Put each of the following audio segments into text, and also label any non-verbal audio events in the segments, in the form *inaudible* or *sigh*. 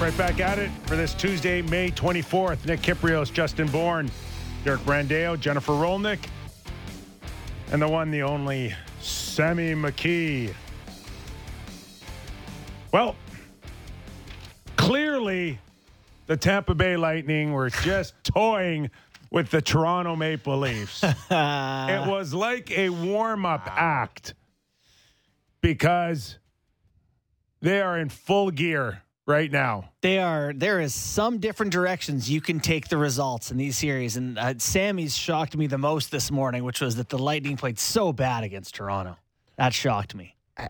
Right back at it for this Tuesday, May 24th. Nick Kypreos, Justin Bourne, Dirk Brandeo, Jennifer Rolnick, and the one, the only, Sammy McKee. Well, clearly the Tampa Bay Lightning were just *laughs* toying with the Toronto Maple Leafs. *laughs* it was like a warm up act because they are in full gear right now. They are. There is some different directions you can take the results in these series, and uh, Sammy's shocked me the most this morning, which was that the Lightning played so bad against Toronto. That shocked me. *sighs*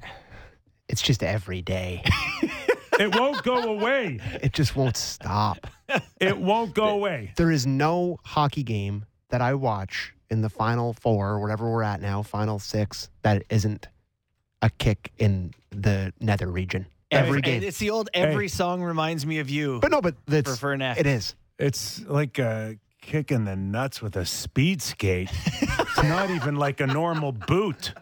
It's just every day. *laughs* It won't go away. It just won't stop. *laughs* It won't go away. There is no hockey game that I watch in the final four, or whatever we're at now, final six, that isn't a kick in the nether region. Every game. It's the old every song reminds me of you. But no, but it's, For Furnac. it is. It's like a kick in the nuts with a speed skate. it's not even like a normal boot.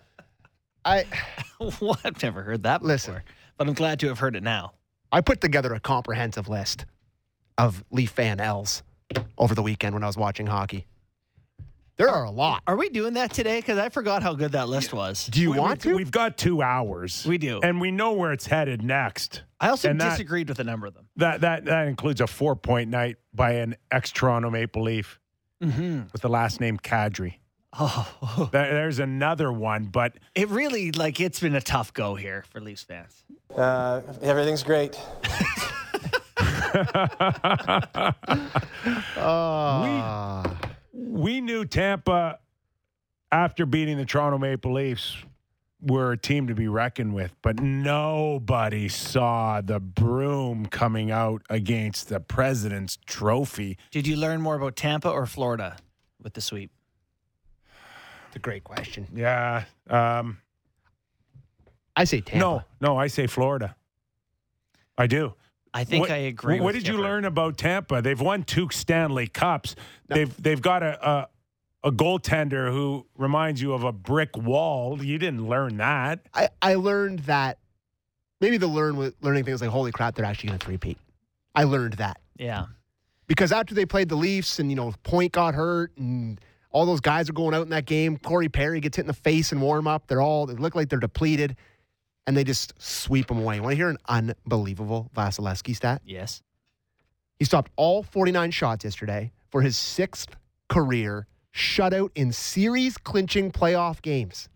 I *laughs* what? I've never heard that Listen. before, but I'm glad to have heard it now. I put together a comprehensive list of Leaf fan L's over the weekend when I was watching hockey. There are a lot. Are we doing that today? Because I forgot how good that list was. Do you We- want we- to? We've got two hours. We do. And we know where it's headed next. I also And that- disagreed with a number of them. That that that includes a four point night by an ex Toronto Maple Leaf Mm-hmm. with the last name Kadri. Oh, There's another one, but it really like it's been a tough go here for Leafs fans. Uh, everything's great. *laughs* *laughs* Ah. we knew Tampa after beating the Toronto Maple Leafs were a team to be reckoned with, but nobody saw the broom coming out against the President's Trophy. Did you learn more about Tampa or Florida with the sweep? It's a great question. Yeah. Um, I say Tampa. no, no, I say Florida. I do. I think What- I agree. What with did you learn about Tampa? They've won two Stanley Cups. They've they've got a, a a goaltender who reminds you of a brick wall. You didn't learn that. I, I learned that maybe the learn with learning things like holy crap, they're actually going to repeat. I learned that Yeah. because after they played the Leafs and you know Point got hurt and all those guys are going out in that game. Corey Perry gets hit in the face and warm up. They're all they look like they're depleted, and they just sweep them away. You want to hear an unbelievable Vasilevskiy stat? Yes. He stopped all 49 shots yesterday for his sixth career shutout in series clinching playoff games.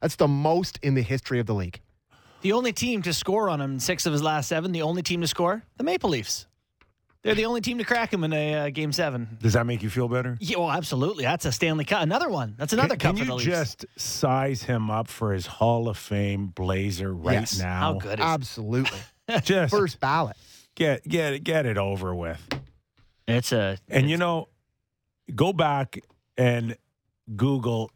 That's the most in the history of the league. The only team to score on him in six of his last seven, the only team to score, the Maple Leafs. They're the only team to crack him in a uh, game seven. Does that make you feel better? Yeah, well, absolutely. That's a Stanley Cup. Another one. That's another can, cup can for you the just size him up for his Hall of Fame blazer right Yes. now? How good is Absolutely. *laughs* Just First ballot. get get it get it over with. It's a And you know, go back and Google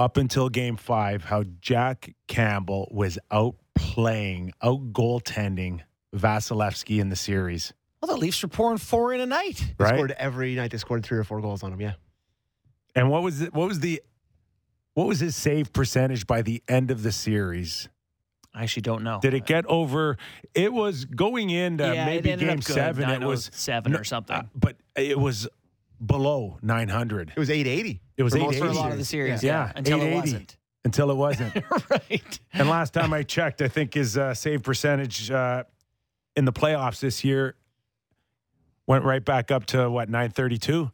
up until game five how Jack Campbell was outplaying, out goaltending Vasilevskiy in the series. Well, the Leafs were pouring four in a night. They Right. scored every night. They scored three or four goals on him. Yeah. And what was it? What was the what was his save percentage by the end of the series? I actually don't know. Did it get over? It was going into yeah, maybe it ended game good. seven. It 907 was seven no, or something. uh, but it was below nine hundred It was 880. It was for most 880. for a the lot of the series, yeah, Yeah, until it 880. wasn't. until it wasn't. *laughs* right. and last time I checked, I think his uh, save percentage uh, in the playoffs this year went right back up to what nine thirty two.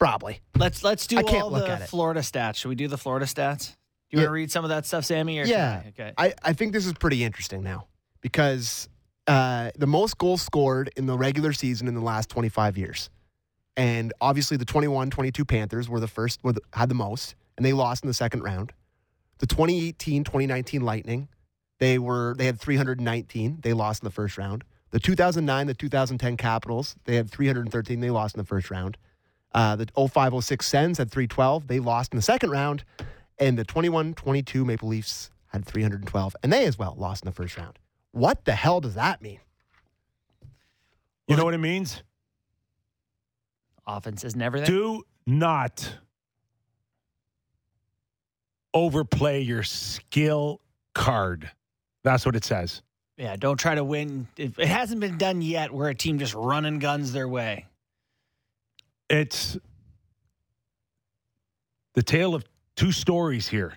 Probably. Let's let's do I can't all look the at it. Florida stats. Should we do the Florida stats? Do you Yeah. want to read some of that stuff, Sammy? Or Yeah. I? Okay. I, I think this is pretty interesting now because uh, the most goals scored in the regular season in the last 25 years. And obviously the 21 22 Panthers were the first, were the, had the most, and they lost in the second round. The 2018 2019 Lightning, they were they had 319. They lost in the first round. The 2009 the 2010 Capitals, they had 313. They lost in the first round. Uh, the 05 06 Sens had 312. They lost in the second round. And the 21 22 Maple Leafs had 312. And they as well lost in the first round. What the hell does that mean? You know what it means? Offense is never there. Do not overplay your skill card. That's what it says. Yeah, don't try to win. It, it hasn't been done yet where a team just running guns their way. It's the tale of two stories here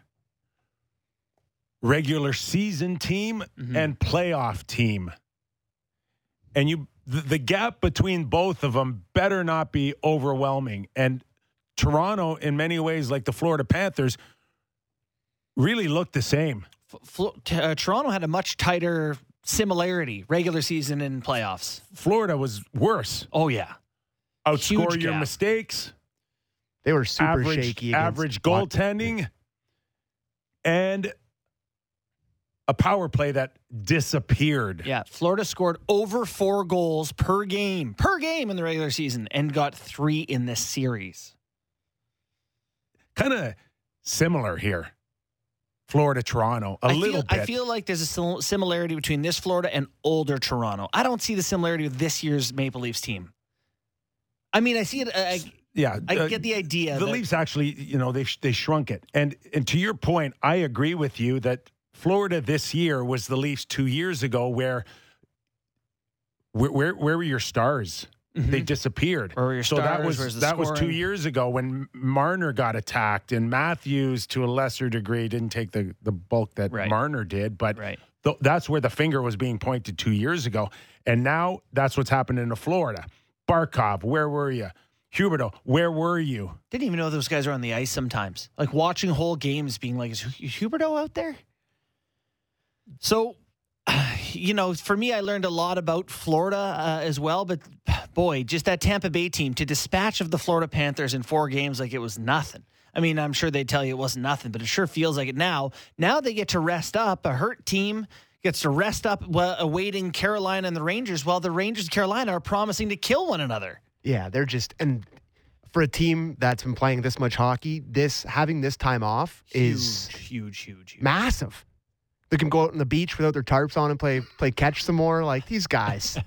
regular season team Mhm. and playoff team. And you the, the gap between both of them better not be overwhelming. And Toronto, in many ways, like the Florida Panthers, really looked the same. F- t- uh, Toronto had a much tighter similarity regular season and playoffs. Florida was worse. Oh yeah, Outscore Huge your gap. mistakes. They were super average, shaky. average goaltending, and a power play that disappeared. yeah. Florida scored over four goals per game per game in the regular season and got three in this series. Kind of similar here. Florida, Toronto, a I little feel, bit. I feel like there's a similarity between this Florida and older Toronto. I don't see the similarity with this year's Maple Leafs team. I mean, I see it. I, yeah, I uh, get the idea. the that- Leafs actually, you know, they they shrunk it. And and to your point, I agree with you that Florida this year was the Leafs two years ago, where where where, where were your stars? They Mhm. disappeared. So that was that was two years ago when Marner got attacked and Matthews to a lesser degree didn't take the the bulk that Right. Marner did, but right. th- that's where the finger was being pointed two years ago, and now that's what's happening in Florida. Barkov, where were you? Huberdeau, where were you? Didn't even know those guys are on the ice sometimes. Like watching whole games, being like, "Is Hu- Huberdeau out there?" So, *sighs* you know, for me, I learned a lot about Florida uh, as well. But boy, just that Tampa Bay team to dispatch of the Florida Panthers in four games like it was nothing. I mean, I'm sure they'd tell you it wasn't nothing, but it sure feels like it now. Now they get to rest up. A hurt team gets to rest up while awaiting Carolina and the Rangers, while the Rangers and Carolina are promising to kill one another. Yeah, they're just and for a team that's been playing this much hockey, this having this time off is huge, huge, huge, huge. massive. They can go out on the beach without their tarps on and play play catch some more. Like these guys,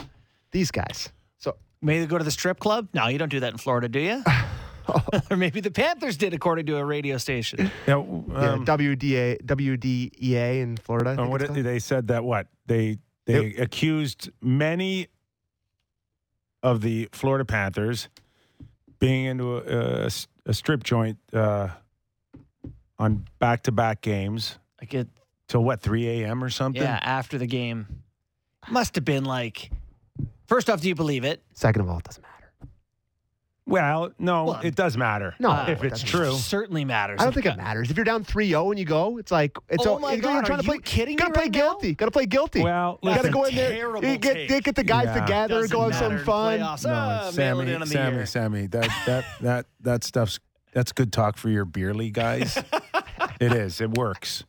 *laughs* these guys. So Maybe go to the strip club? No, you don't do that in Florida, do you? *sighs* *laughs* or maybe the Panthers did, according to a radio station. Yeah, yeah, um, WDA WDEA in Florida. I what it- they said that what they they accused many of the Florida Panthers being into a, a, a strip joint uh, on back to back games Like it, till what three a.m. or something. yeah, after the game. Must have been like, first off, do you believe it? Second of all, it doesn't matter. Well, no, Well, it does matter. No, Uh, if it it's doesn't. true. Certainly matters. I don't think it matters. If you're down 3-0 and you go, it's like it's Oh a- my you're God, trying are to play you kidding Gotta me play right now? guilty. Gotta play guilty. Well, you gotta listen, go in there. terrible You get, take. get the guys Yeah. together, Doesn't go have some matter fun. playoffs. No, Ah, mail it Sammy, in on the Sammy, air. Sammy, that that that that that stuff's that's good talk for your beer league guys. *laughs* it is. It works.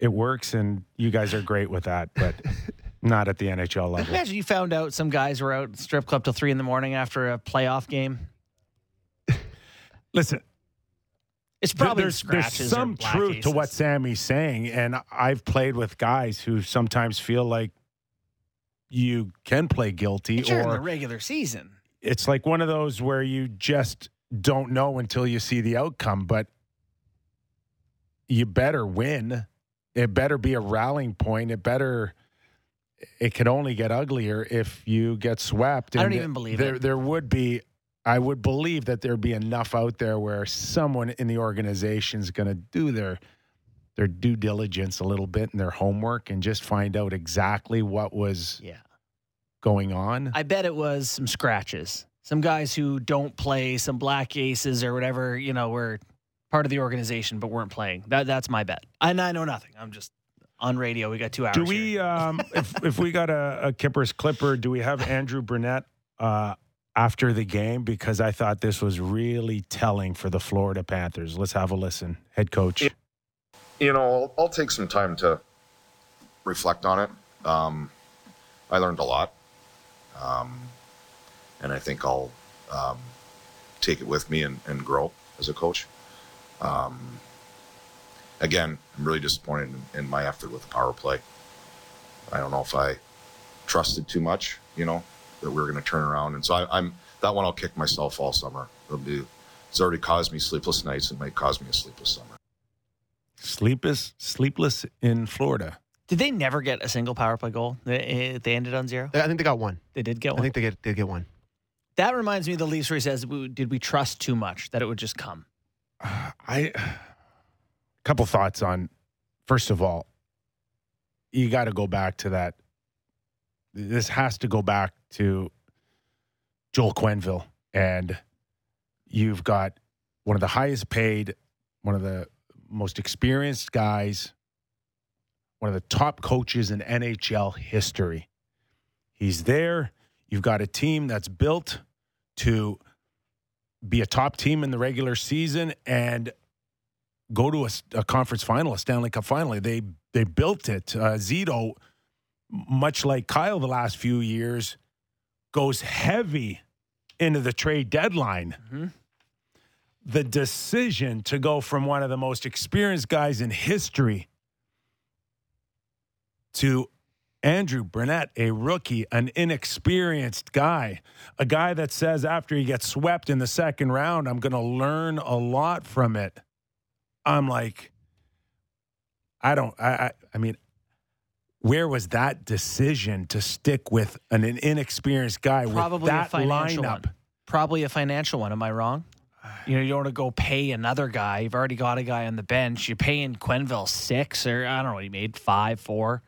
It works, and you guys are great with that, but *laughs* not at the NHL level. Imagine you found out some guys were out strip club till three in the morning after a playoff game. Listen, It's probably there's, there's some truth to what. Sammy's saying, and I've played with guys who sometimes feel like you can play guilty, Sure, in or the regular season. it's like one of those where you just don't know until you see the outcome, but you better win. It better be a rallying point. It better. It could only get uglier if you get swept. I don't even believe there. it. There would be. I would believe that there'd be enough out there where someone in the organization is going to do their their due diligence a little bit and their homework and just find out exactly what was Yeah. going on. I bet it was some scratches. Some guys who don't play, some black aces or whatever, you know, were part of the organization but weren't playing. That that's my bet. And I know nothing. I'm just on radio. We got two hours. Do here. we, um, *laughs* if if we got a, a Kippers Clipper, do we have Andrew Brunette uh, after the game? Because I thought this was really telling for the Florida Panthers. Let's have a listen. Head coach. you know, I'll, I'll take some time to reflect on it. Um, I learned a lot, um, and I think I'll um, take it with me and, and grow as a coach. Um, again, I'm really disappointed in, in my effort with the power play. I don't know if I trusted too much, you know, that we were going to turn around, and so I, I'm that one. I'll kick myself all summer. It'll be. It's already caused me sleepless nights. It might cause me a sleepless summer. Sleepless, sleepless in Florida. Did they never get a single power play goal? They, they ended on zero. I think they got one. They did get one. I think they get did get one. that reminds me of the Leafs where he says, "Did we trust too much that it would just come?" I couple thoughts on first of all, you got to go back to that. This has to go back to Joel Quenneville, and you've got one of the highest paid, one of the most experienced guys, one of the top coaches in NHL history. He's there. You've got a team that's built to be a top team in the regular season and go to a, a conference final, a Stanley Cup final. They they built it. Uh, Zito, much like Kyle the last few years, goes heavy into the trade deadline. Mhm. The decision to go from one of the most experienced guys in history to Andrew Brunette, a rookie, an inexperienced guy, a guy that says after he gets swept in the second round, I'm going to learn a lot from it. I'm like, I don't, I, I, I mean, where was that decision to stick with an, an inexperienced guy Probably with that lineup? one. Probably a financial one. Am I wrong? You know, you don't want to go pay another guy. You've already got a guy on the bench. You're paying Quenneville six or I don't know what he made five, four.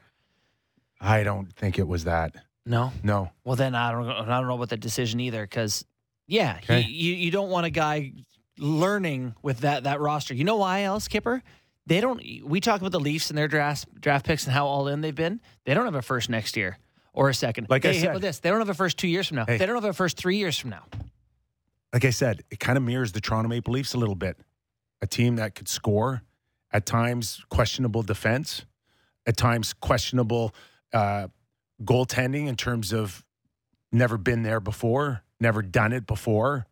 I don't think it was that. No. No. Well, then I don't. I don't know about the decision either. Because yeah, Okay. you you don't want a guy learning with that that roster. You know why else, Kipper? They don't. We talk about the Leafs and their draft draft picks and how all in they've been. They don't have a first next year or a second. Like I hey, how said- this? They don't have a first two years from now. Hey. They don't have a first three years from now. like I said, it kind of mirrors the Toronto Maple Leafs a little bit. A team that could score, at times questionable defense, at times questionable uh, goaltending in terms of never been there before, never done it before,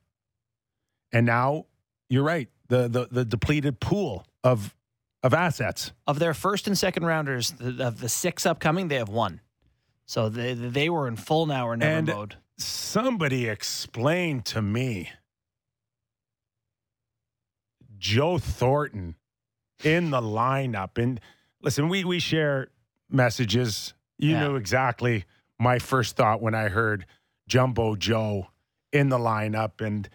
and now you're right. The the the depleted pool of of assets. Of their first and second rounders, the, of the six upcoming, they have one. So they they were in full now or never And- mode. Somebody explain to me Joe Thornton in the lineup. And listen, we we share messages. You Yeah. knew exactly my first thought when I heard Jumbo Joe in the lineup. And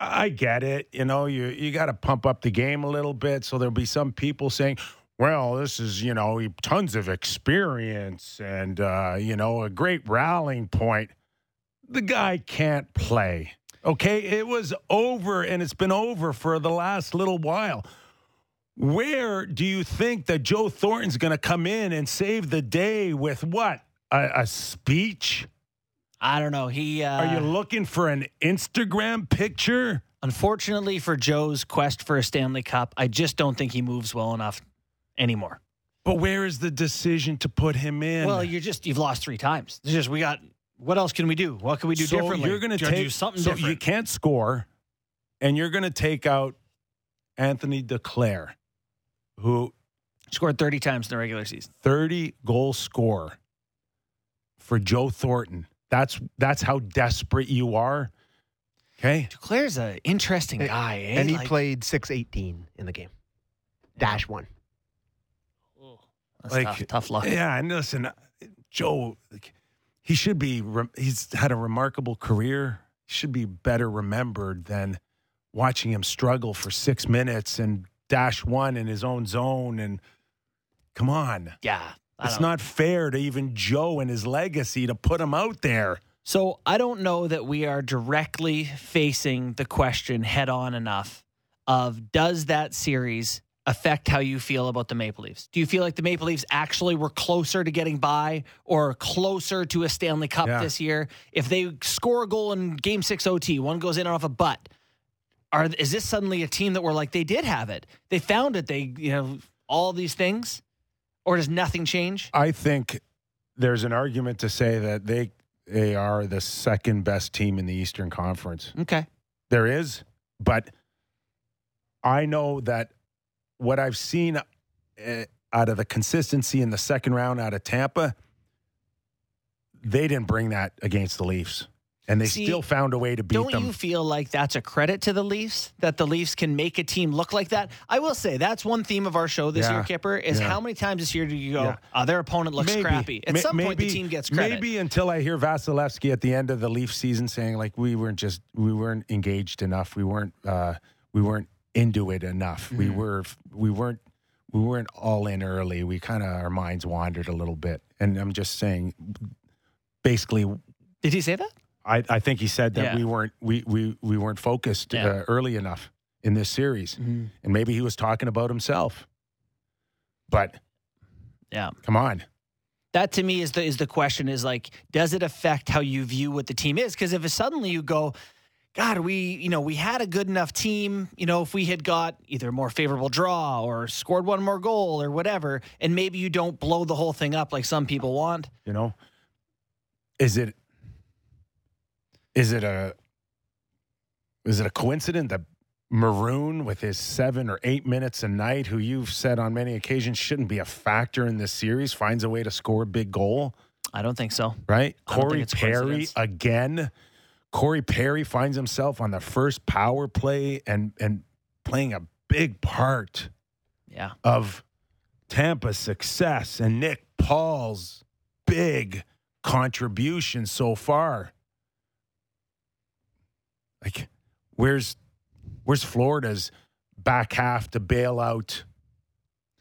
I get it. You know, you you got to pump up the game a little bit. So there'll be some people saying, well, this is, you know, tons of experience and, uh, you know, a great rallying point. The guy can't play. Okay. It was over and it's been over for the last little while. Where do you think that Joe Thornton's going to come in and save the day with what? A, a speech? I don't know. He uh, Are you looking for an Instagram picture? Unfortunately for Joe's quest for a Stanley Cup, I just don't think he moves well enough anymore. But where is the decision to put him in? Well, you're just you've lost three times. It's just we got. What else can we do? What can we do so differently? You're going to take do something so different. you can't score, and you're going to take out Anthony Duclair, who Scored 30 times in the regular season. 30 goal scorer for Joe Thornton. That's that's how desperate you are. Okay. Duclair's an interesting And- guy, eh? and he Like- played six eighteen in the game. Dash one. That's Like, tough, tough luck. Yeah, and listen, Joe, like, he should be. He's had a remarkable career. He should be better remembered than watching him struggle for six minutes and dash one in his own zone. And come on, Yeah, it's don't- fair to even Joe and his legacy to put him out there. So I don't know that we are directly facing the question head on enough of does that series affect how you feel about the Maple Leafs? Do you feel like the Maple Leafs actually were closer to getting by or closer to a Stanley Cup Yeah. this year? If they score a goal in game six OT, one goes in and off a butt. Are is this suddenly a team that we're like they did have it? They found it, they you know, all these things? Or does nothing change? I think there's an argument to say that they they are the second best team in the Eastern Conference. Okay. There is, but I know that what I've seen uh, out of the consistency in the second round out of Tampa, they didn't bring that against the Leafs. And they See, still found a way to beat Don't them. you feel like that's a credit to the Leafs that the Leafs can make a team look like that? I will say that's one theme of our show this Yeah. year, Kipper, is Yeah. how many times this year do you go, Yeah. oh, their opponent looks crappy? At May- some point, the team gets credit. Maybe until I hear Vasilevskiy at the end of the Leaf season saying like we weren't just we weren't engaged enough, we weren't uh, we weren't into it enough, we Mm-hmm. were we weren't we weren't all in early. We kind of our minds wandered a little bit, and I'm just saying, basically, Did he say that? I, I think he said that Yeah. we weren't we we we weren't focused Yeah. uh, early enough in this series, Mm-hmm. and maybe he was talking about himself. But Yeah. come on, That to me is the is the question is like, does it affect how you view what the team is? Because if suddenly you go, God, we you know we had a good enough team. You know, if we had got either a more favorable draw or scored one more goal or whatever, and maybe you don't blow the whole thing up like some people want. you know, is it is it a is it a coincidence that Maroon with his seven or eight minutes a night, who you've said on many occasions shouldn't be a factor in this series, finds a way to score a big goal? I don't think so. right? Corey Perry again. Corey Perry finds himself on the first power play and and playing a big part Yeah. of Tampa's success and Nick Paul's big contribution so far. Like, where's where's Florida's back half to bail out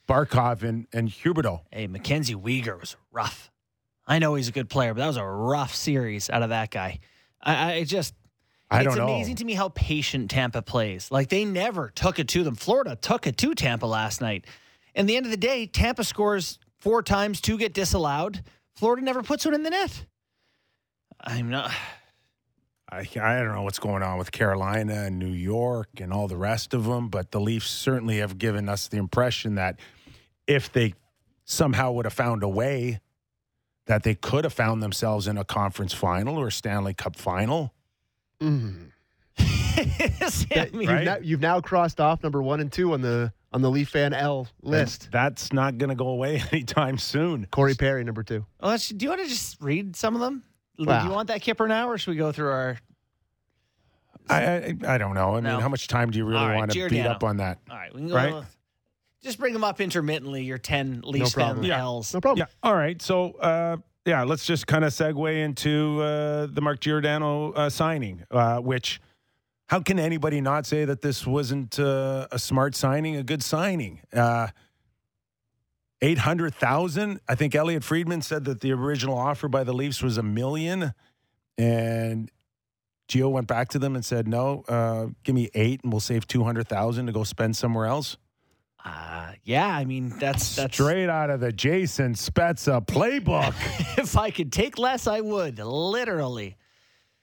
Barkov and, and Huberdeau? Hey, Mackenzie Weegar was rough. I know he's a good player, but that was a rough series out of that guy. I, I just I it's don't know. amazing to me how patient Tampa plays. Like they never took it to them. Florida took it to Tampa last night. And the end of the day, Tampa scores four times, two get disallowed. Florida never puts one in the net. I'm not. I, I don't know what's going on with Carolina and New York and all the rest of them, but the Leafs certainly have given us the impression that if they somehow would have found a way, that they could have found themselves in a conference final or Stanley Cup final. *laughs* Mm. Sammy. You've, now, you've now crossed off number one and two on the on the Leaf fan L list. And that's not going to go away *laughs* anytime soon. Corey Perry, number two. Well, do you want to just read some of them? Do you want that Kipper now, or should we go through our? I, I I don't know. I mean, how much time do you really All right, want to beat Giordano. up on that? All right, we can go. Right? Just bring them up intermittently. Your ten Leafs problem. fan Yeah. L's. No problem. Yeah. All right. So, uh, yeah, let's just kind of segue into uh, the Mark Giordano uh, signing, uh, which how can anybody not say that this wasn't uh, a smart signing, a good signing? Uh, 800,000. I think Elliot Friedman said that the original offer by the Leafs was a million. And Gio went back to them and said, no, uh, give me eight and we'll save 200,000 to go spend somewhere else. Uh, yeah, I mean that's that's Straight out of the Jason Spezza playbook. *laughs* if I could take less, I would literally.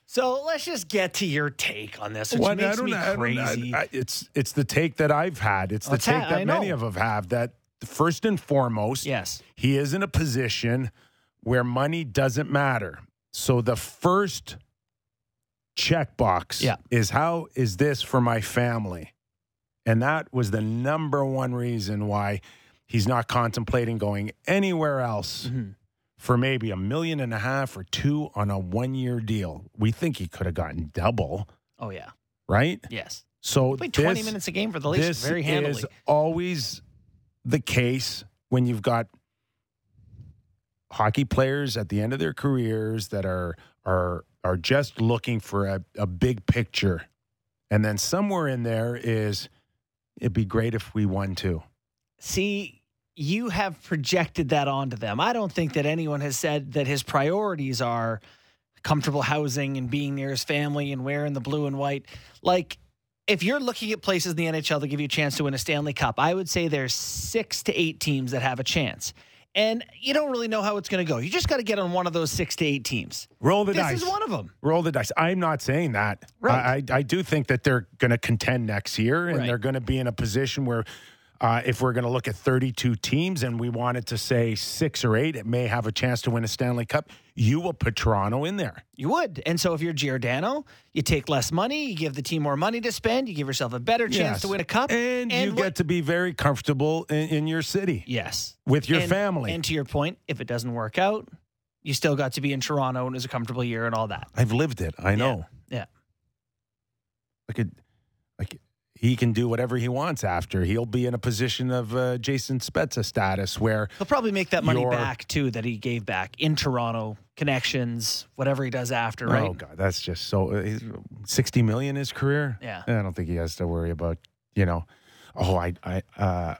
So let's just get to your take on this, which Well, makes me I don't- crazy. I- it's it's the take that I've had. It's the take ha- that many of them have. That first and foremost, yes, he is in a position where money doesn't matter. So the first checkbox Yeah. is how is this for my family? And that was the number one reason why he's not contemplating going anywhere else Mhm. for maybe a million and a half or two on a one year deal. We think he could have gotten double, oh yeah, right? yes. So Played twenty minutes a game for the Leafs very handily. is always the case when you've got hockey players at the end of their careers that are are are just looking for a, a big picture. And then somewhere in there is it'd be great if we won too. See, you have projected that onto them. I don't think that anyone has said that his priorities are comfortable housing and being near his family and wearing the blue and white. Like, if you're looking at places in the NHL that give you a chance to win a Stanley Cup, I would say there's six to eight teams that have a chance. And you don't really know how it's going to go. You just got to get on one of those six to eight teams. Roll the This dice. This is one of them. Roll the dice. I'm not saying that. Right. I, I, I do think that they're going to contend next year, and Right. they're going to be in a position where, uh, if we're going to look at 32 teams and we wanted to say six or eight, it may have a chance to win a Stanley Cup. You will put Toronto in there. You would. And so if you're Giordano, you take less money, you give the team more money to spend, you give yourself a better chance Yes. to win a cup. and, you what- get to be very comfortable in, in your city Yes. with your And- family. And to your point, if it doesn't work out, you still got to be in Toronto and it was a comfortable year and all that. I've lived it. I know. Yeah. Like it, like he can do whatever he wants after. He'll be in a position of uh, Jason Spezza status where He'll probably make that money back too that he gave back in Toronto, connections, whatever he does after, right? oh god, that's just so uh, he's- 60 million his career. Yeah. I don't think he has to worry about, you know, oh, I I uh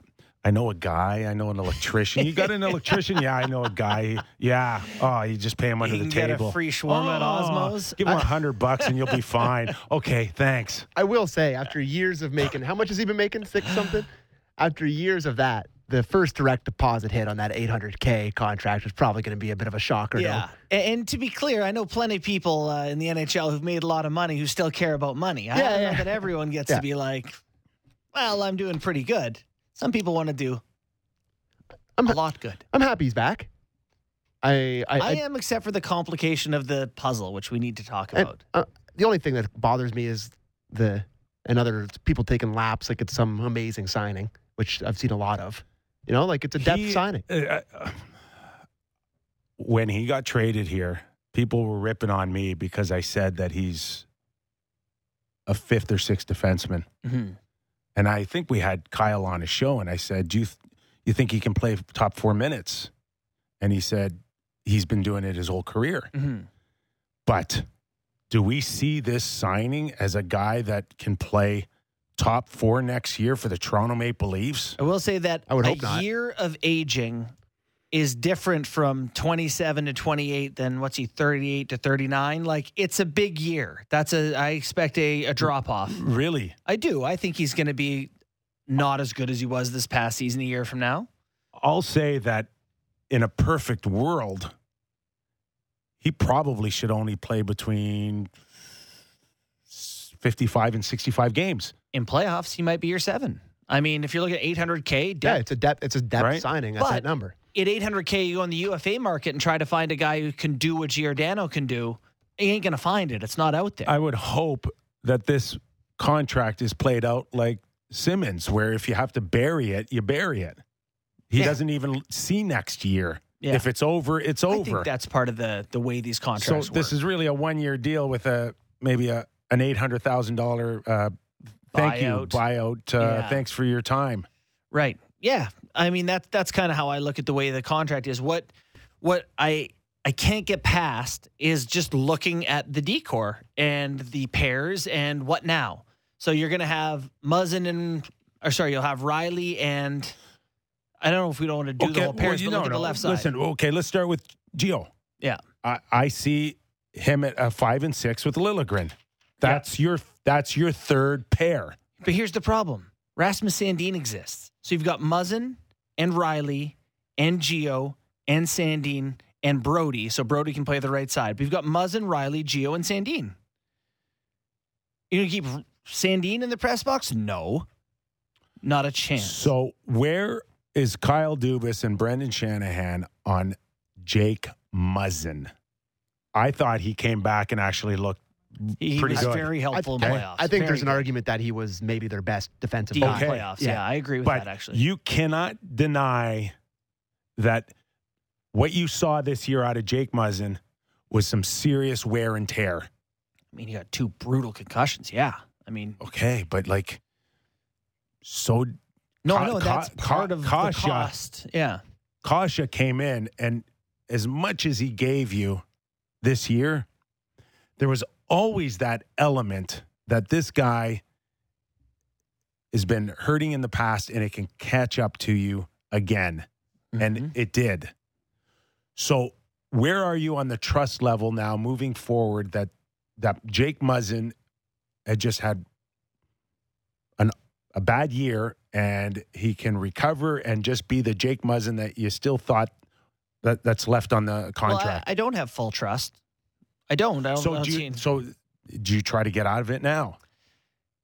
I know a guy, I know an electrician. You got an electrician? Yeah, I know a guy. Yeah. Oh, you just pay him under You the can get a table. free shawarma at Oh, Osmow's. Give him a hundred bucks and you'll be fine. Okay, thanks. I will say, after years of making, how much has he been making? Six something? After years of that, the first direct deposit hit on that 800K contract was probably going to be a bit of a shocker. Yeah. No? And, and to be clear, I know plenty of people uh, in the NHL who've made a lot of money who still care about money. I Yeah, know yeah. that everyone gets Yeah. to be like, well, I'm doing pretty good. Some people want to do I'm- a lot good. I'm happy he's back. I, I, I I- am, except for the complication of the puzzle, which we need to talk and, about. uh, the only thing that bothers me is the and other people taking laps like it's some amazing signing, which I've seen a lot of. You know, like it's a depth He- signing. uh, uh, when he got traded here, people were ripping on me because I said that he's a fifth or sixth defenseman. Mhm. And I think we had Kyle on a show, and I said, "Do you th- you think he can play top four minutes?" And he said, "He's been doing it his whole career." Mhm. But do we see this signing as a guy that can play top four next year for the Toronto Maple Leafs? I will say that I would a not. year of aging is different from 27 to 28 than what's he 38 to 39 like it's a big year that's a i expect a, a drop off Really? i do i think he's going to be not as good as he was this past season a year from now I'll say that in a perfect world, he probably should only play between 55 and 65 games. in playoffs he might be your seven i mean if you're looking at 800k Yeah, it's a depth. It's a depth Right. signing at But- that number. At 800k you go on the ufa market and try to find a guy who can do what giordano can do he ain't going to find it it's not out there I would hope that this contract is played out like Simmonds, where if you have to bury it, you bury it. He Yeah. doesn't even see next year. Yeah. If it's over, it's i over. think that's part of the the way these contracts. so this work. is really a one-year deal with a maybe a an eight hundred thousand dollar uh, thank you Buyout. buyout. Uh, Yeah. Thanks for your time. Right. Yeah. I mean that that's kind of how I look at the way the contract is. What what I I can't get past is just looking at the decor and the pairs and what now. So you're gonna have Muzzin and or sorry, you'll have Rielly and I don't know if we don't want to do the whole pairs, but look at the left side. Listen, okay, let's start with Gio. Yeah. I, I see him at a five and six with Liljegren. That's your that's your third pair. But here's the problem. Rasmus Sandin exists. So you've got Muzzin and Rielly and Gio and Sandin and Brodie. So Brodie can play the right side. But you've got Muzzin, Rielly, Gio, and Sandin. You're going to keep Sandin in the press box? No. Not a chance. So where is Kyle Dubas and Brendan Shanahan on Jake Muzzin? I thought he came back and actually looked he pretty was good. very helpful in I, playoffs. I think Very there's an good. argument that he was maybe their best defensive Deep guy. Okay. playoffs. Yeah. Yeah. I agree with but that, actually. you cannot deny that what you saw this year out of Jake Muzzin was some serious wear and tear. I mean, you got two brutal concussions. Yeah. I mean, Okay, but like so no, Ka- no, that's Ka- part of the cost. Yeah. Kasha came in and as much as he gave you this year, there was always that element that this guy has been hurting in the past and it can catch up to you again. Mhm. And it did. So where are you on the trust level now moving forward that that Jake Muzzin had just had an a bad year and he can recover and just be the Jake Muzzin that you still thought that that's left on the Well, I, contract. I don't have full trust. I don't. I don't, I so don't do you, so do you try to get out of it now?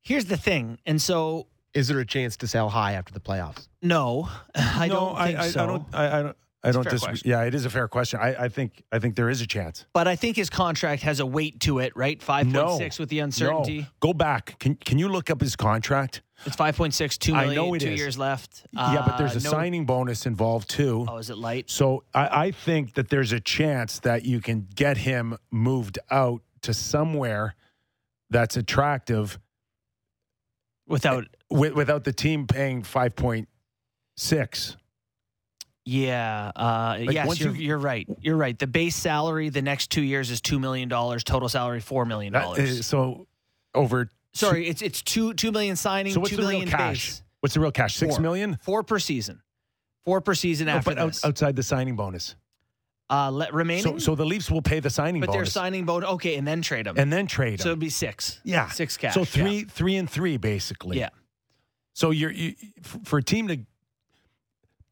Here's the thing, and so Is there a chance to sell high after the playoffs? no, *sighs* I no, don't think I, so. I don't. I, I don't. I a don't fair disagree. question. Yeah, it is a fair question. I, I think I think there is a chance. But I think his contract has a weight to it, right? 5.6 with the uncertainty. No. Go back. Can can you look up his contract? It's 5.6, 2 I know it two is. years left. yeah, but there's Uh, a no- signing bonus involved too. Oh, is it light? So I, I think that there's a chance that you can get him moved out to somewhere that's attractive Without, with, without the team paying five point six. Yeah. Uh, yes, once you're, you- you're right. You're right. The base salary the next two years is $2 million, total salary $4 million. Is- so over. Sorry, it's it's two two million signing, So what's two the real cash? base. What's the real cash? Six Four. million. Four per season. Four per season after but this. outside the signing bonus. uh, let, remaining, So so the Leafs will pay the signing bonus. but they're signing bonus. Okay, and then trade them. and then trade them. so it'd be six. yeah, six cash. So yeah. three three and three basically. Yeah. So you're you, for a team to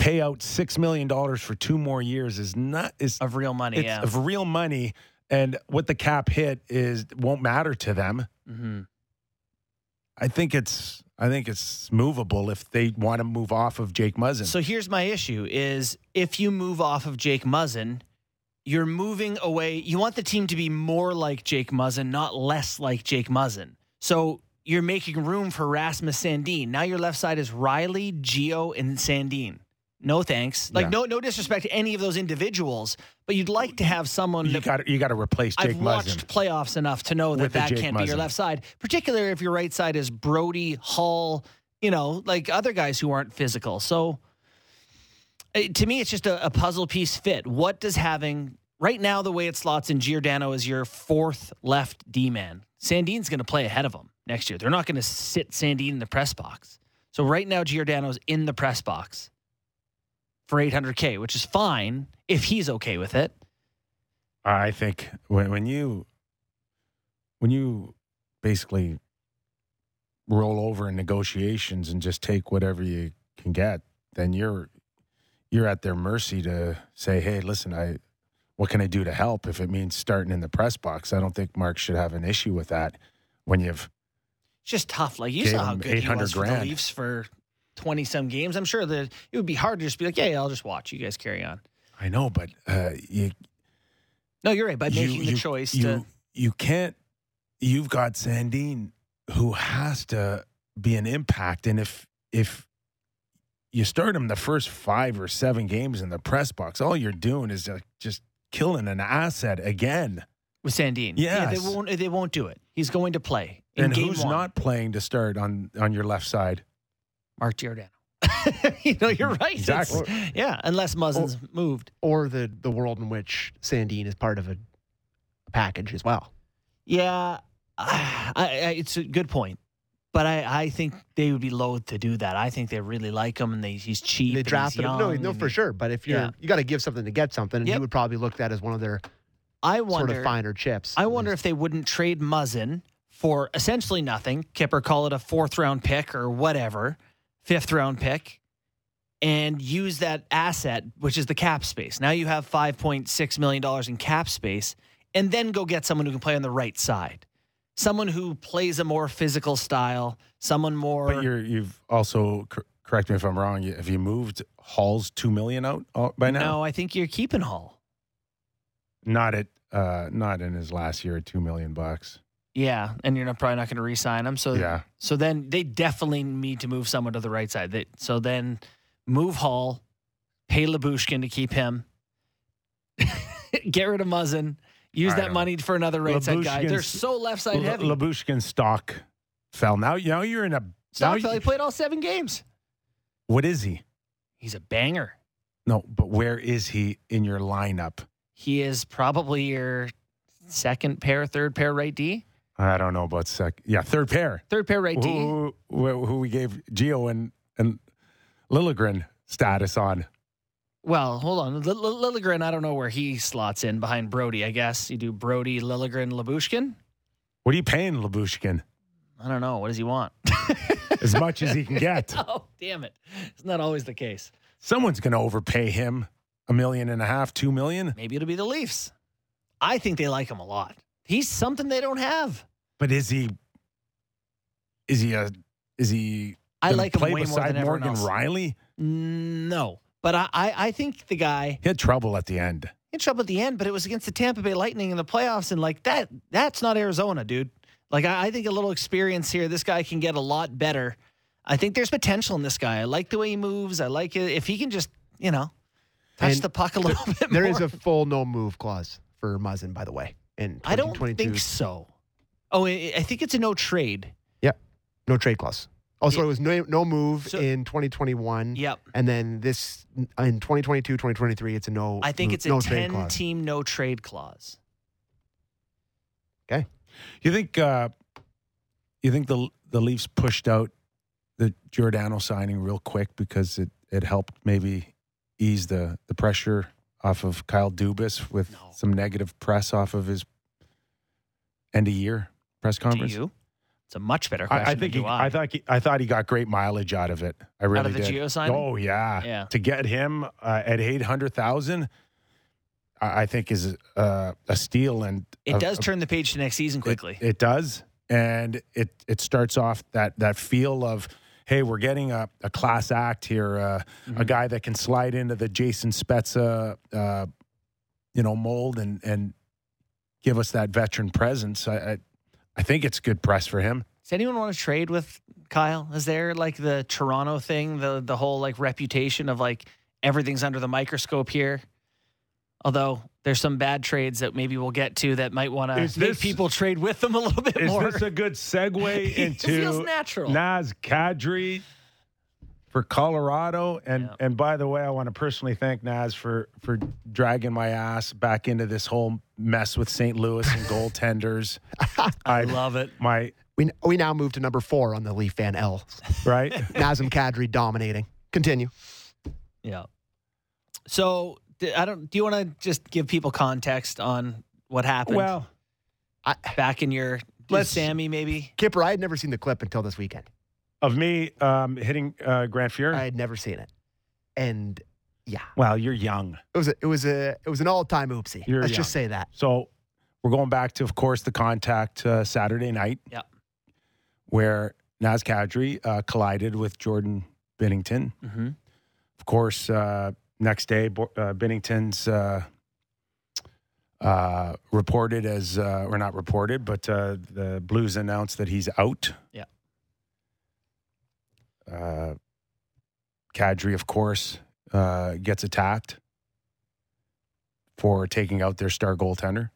pay out six million dollars for two more years is not is of real money. it's yeah. of real money, and what the cap hit is won't matter to them. hmm I think it's I think it's movable if they want to move off of Jake Muzzin. So here's my issue: is if you move off of Jake Muzzin, you're moving away. You want the team to be more like Jake Muzzin, not less like Jake Muzzin. So you're making room for Rasmus Sandin. Now your left side is Rielly, Gio, and Sandin. No thanks. Like Yeah. no no disrespect to any of those individuals, but you'd like to have someone you got you got to replace Jake I've watched Muzzin. playoffs enough to know that With that can't be your left side, particularly if your right side is Brodie, Hall, you know, like other guys who aren't physical. So eh, to me, it's just a, a puzzle piece fit. What does having right now the way it slots in Giordano is your fourth left D man? Sandin's going to play ahead of him next year. They're not going to sit Sandin in the press box. So right now, Giordano's in the press box for 800K, which is fine if he's okay with it. I think when when you when you basically roll over in negotiations and just take whatever you can get, then you're you're at their mercy to say, "Hey, listen, I what can I do to help?" If it means starting in the press box, I don't think Mark should have an issue with that. When you've It's just tough. Like you saw how good he 800 was for the grand. Leafs for twenty some games. I'm sure that it would be hard to just be like, yeah, yeah, I'll just watch. You guys carry on. I know, but uh, you No, you're right. By you- making the you- choice you, to you can't. You've got Sandin, who has to be an impact, and if if you start him the first five or seven games in the press box, all you're doing is just killing an asset again. with Sandin. Yeah, they won't. They won't do it. He's going to play in and game who's one. not playing to start on on your left side? Mark Giordano. *laughs* you know, you're right. It's- Exactly. Yeah, unless Muzzin's moved. or the the world in which Sandin is part of a, a package as well. Yeah, *sighs* I, I, it's a good point. But I, I think they would be loath to do that. I think they really like him, and they, he's cheap. They and he's drafted him. No, no, for he- sure. But if you're Yeah. you got to give something to get something, and Yep. he would probably look at as one of their I sort of finer chips. I wonder if they wouldn't trade Muzzin for essentially nothing. Kipper call it a fourth round pick or whatever, fifth round pick, and use that asset, which is the cap space. Now you have five point six million dollars in cap space, and then go get someone who can play on the right side, someone who plays a more physical style, someone more. But you're you've also cor- correct me if I'm wrong. Have you moved Hall's two million out uh, by now? no, I think you're keeping Hall. Not at uh, not in his last year at two million bucks. Yeah, and you're not, probably not going to re-sign him. So Yeah. So then they definitely need to move someone to the right side. They, so then move Hall, pay Lyubushkin to keep him, *laughs* get rid of Muzzin, use I that money for another right side guy. They're so left side L- heavy. Lyubushkin's stock fell. Now, now you're in a. now Stockfell, he played all seven games. what is he? He's a banger. No, but where is he in your lineup? He is probably your second pair, third pair right D. I don't know about sec. Yeah, third pair. Third pair right D. Who, who, who we gave Gio and and Liljegren status on? Well, hold on. L- L- Liljegren, I don't know where he slots in behind Brodie, I guess. You do Brodie, Liljegren, Lyubushkin? What are you paying Lyubushkin? I don't know. What does he want? As *laughs* much as he can get. *laughs* Oh, damn it. It's not always the case. Someone's going to overpay him a million and a half, two million. Maybe it'll be the Leafs. I think they like him a lot. He's something they don't have. But is he? Is he a? Is he? I gonna like him play way more beside than Morgan else. Rielly. No, But I, I, I think the guy He had trouble at the end. in trouble at the end, but it was against the Tampa Bay Lightning in the playoffs, and like that, that's not Arizona, dude. Like I, I think a little experience here, this guy can get a lot better. I think there's potential in this guy. I like the way he moves. I like it if he can just, you know, touch And the puck a little bit There more. is a full no move clause for Muzzin, by the way. In I don't think so. Oh, I I think it's a no trade. Yep. No trade clause. Also, Yeah. it was no, no move So- in 2021. Yep. And then this in 2022, 2023, it's a no. I think no- it's a no 10 clause. team no trade clause. Okay. You think uh, you think the the Leafs pushed out the Giordano signing real quick because it, it helped maybe ease the, the pressure off of Kyle Dubas with No. some negative press off of his end of year press Do conference. you? It's a much better question. I, I think than he, do I thought he, I thought he got great mileage out of it. I really of the did. Signing? Oh yeah, Yeah. To get him uh, at eight hundred thousand, I, I think is uh, a steal and it a- does turn the page to next season quickly. it, it does, and it it starts off that that feel of hey, we're getting a, a class act here, uh, Mm-hmm. a guy that can slide into the Jason Spezza, uh, you know, mold and and give us that veteran presence. I I, I think it's good press for him. Does anyone want to trade with Kyle? Is there like the Toronto thing, the the whole like reputation of like everything's under the microscope here? Although there's some bad trades that maybe we'll get to that might want to make this- people trade with them a little bit Is more. this a good segue *laughs* into feels natural. Naz Kadri for Colorado? And Yeah. and by the way, I want to personally thank Naz for for dragging my ass back into this whole mess with St. Louis and goaltenders. *laughs* I Love it. my We we now move to number four on the Leaf fan L. right. *laughs* Nazem Kadri dominating. Continue. Yeah. So d- I don't. Do you want to just give people context on what happened well, back in your Let's- Sammy? Maybe Kyper, I had never seen the clip until this weekend. of me um, hitting uh, Grant Fuhr. I had never seen it, and yeah, well, you're young, it was a, it was a it was an all time oopsie. You're Let's just say that. so we're going back to, of course, the contact uh, Saturday night. Yeah. where Naz Kadri uh, collided with Jordan Binnington. hmm Of course, uh, next day, uh, Binnington's uh, uh, reported as, uh, or not reported, but uh, the Blues announced that he's out. Yeah. Uh, Kadri, of course, uh, gets attacked for taking out their star goaltender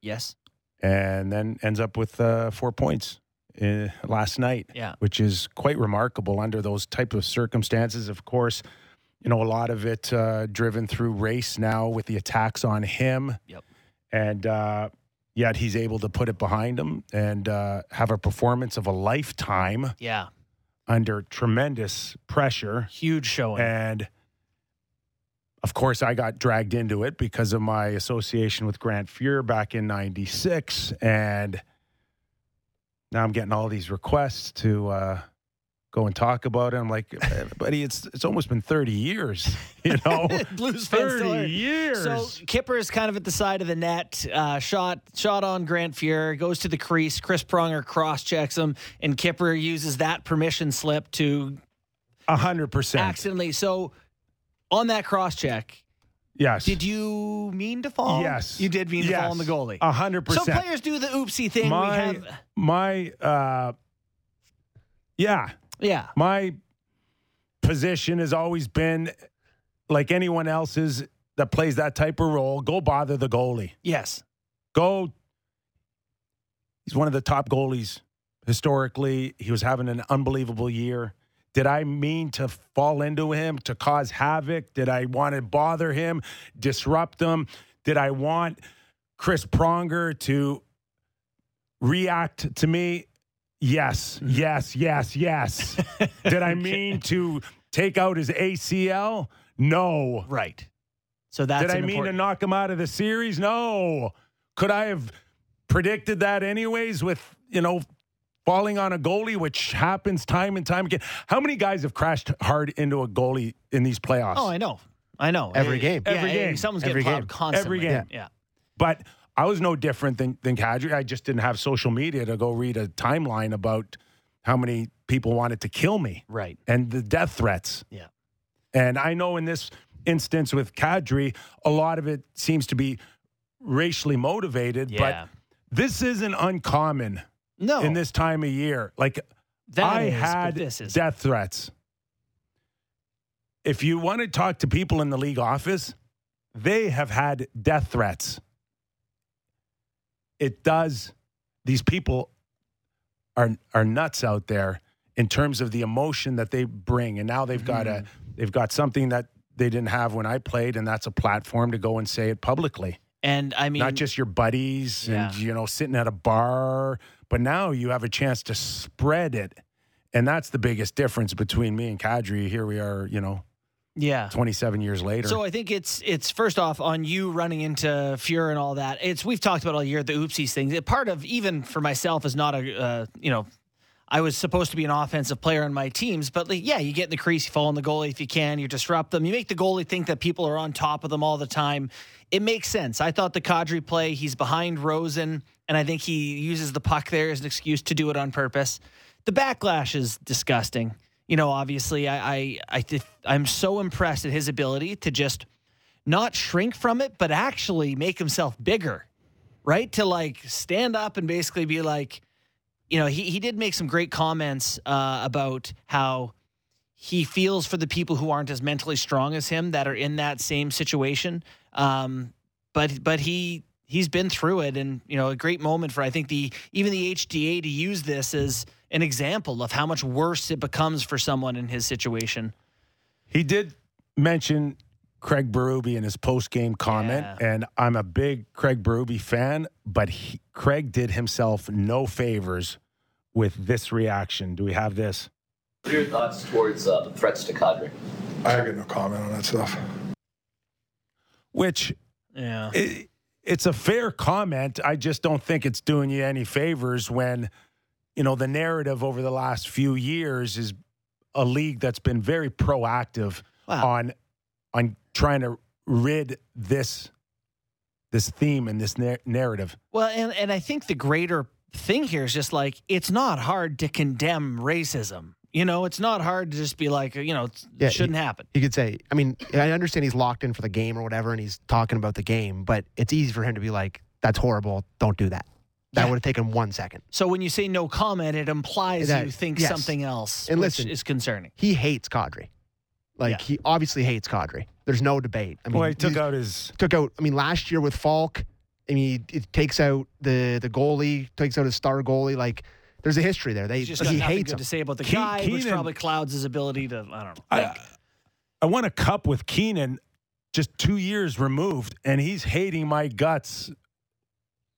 Yes. and then ends up with uh, four points uh, last night Yeah. which is quite remarkable under those type of circumstances. Of course, you know a lot of it uh, driven through race now with the attacks on him. Yep. And uh, yet he's able to put it behind him and uh, have a performance of a lifetime Yeah. under tremendous pressure. Huge showing. And of course, I got dragged into it because of my association with Grant Fuhr back in '96, and now I'm getting all these requests to uh, go and talk about it. I'm like, buddy, it's it's almost been 30 years, *laughs* you know, *laughs* Blues fans 30 years. So Kyper is kind of at the side of the net. Uh, shot shot on Grant Fuhr goes to the crease. Chris Pronger cross checks him, and Kyper uses that permission slip to hundred percent. accidentally. So on that cross check, Yes. did you mean to fall? Yes. you did mean to fall on the goalie. A hundred So players do the oopsie thing. My- we have, My uh, yeah. Yeah, my position has always been like anyone else's that plays that type of role go bother the goalie. Yes, go he's one of the top goalies historically. He was having an unbelievable year. Did i mean to fall into him to cause havoc? Did i want to bother him disrupt him? Did i want chris pronger to react to me yes yes yes yes *laughs* did I mean to take out his ACL? No. right. So that's Did I an mean to knock him out of the series? No. Could I have predicted that anyways with, you know, falling on a goalie, which happens time and time again? How many guys have crashed hard into a goalie in these playoffs? Oh, I know, I know. Every game. Every eh, game. Someone's Every getting game. plowed constantly. Every game. Yeah. But I was no different than than Kadri. I just didn't have social media to go read a timeline about how many people wanted to kill me Right. and the death threats. Yeah. And I know in this instance with Kadri, a lot of it seems to be racially motivated, Yeah. but this isn't uncommon No. in this time of year. Like That I is, had this is death threats. If you want to talk to people in the league office, they have had death threats. It does. These people are are nuts out there in terms of the emotion that they bring, and now they've got Mm-hmm. a they've got something that they didn't have when I played, and that's a platform to go and say it publicly And I mean, not just your buddies and you know sitting at a bar but now you have a chance to spread it and that's the biggest difference between me and Kadri here we are you know yeah. 27 years later So I think it's it's first off on you running into Fuhr and all that. It's we've talked about all year the oopsies things. It- Part of even for myself is not a uh, you know. I was supposed to be an offensive player on my teams, but like, yeah, you get in the crease, you fall on the goalie if you can, you disrupt them, you make the goalie think that people are on top of them all the time. It makes sense. I thought the Kadri play, he's behind Rosen, and I think he uses the puck there as an excuse to do it on purpose. The backlash is disgusting. You know, obviously, I I, I th- I'm so impressed at his ability to just not shrink from it, but actually make himself bigger, right? To like stand up and basically be like, you know, he, he did make some great comments uh, about how he feels for the people who aren't as mentally strong as him that are in that same situation. Um, but but he he's been through it, and you know, a great moment for I think the even the HDA to use this as an example of how much worse it becomes for someone in his situation. he did mention Craig Berube in his post game comment Yeah. and I'm a big Craig Berube fan but he, Craig did himself no favors with this reaction do we have this What are your thoughts towards uh, the threats to Kadri? I got no comment on that stuff. which Yeah. it, it's a fair comment. I just don't think it's doing you any favors when, you know, the narrative over the last few years is a league that's been very proactive Wow. on on trying to rid this this theme and this nar- narrative. Well, and, and I think the greater thing here is just like it's not hard to condemn racism. You know, it's not hard to just be like, you know, it's- Yeah, it shouldn't happen. You could say, I mean, I understand he's locked in for the game or whatever, and he's talking about the game, but it's easy for him to be like, "That's horrible. Don't do that." That Yeah. would have taken one second. So when you say no comment, it implies That- you think yes. something else, And which listen- is concerning. He hates Kadri. Like Yeah. he obviously hates Kadri. There's no debate. I mean, Well, he took out his took out. I mean, last year with Faulk, I mean, it takes out the the goalie, takes out his star goalie. Like, there's a history there. They He's just he got hates good him. to say about the Ke- guy, which probably clouds his ability to, I don't know. I, I won a cup with Keenan just two years removed, and he's hating my guts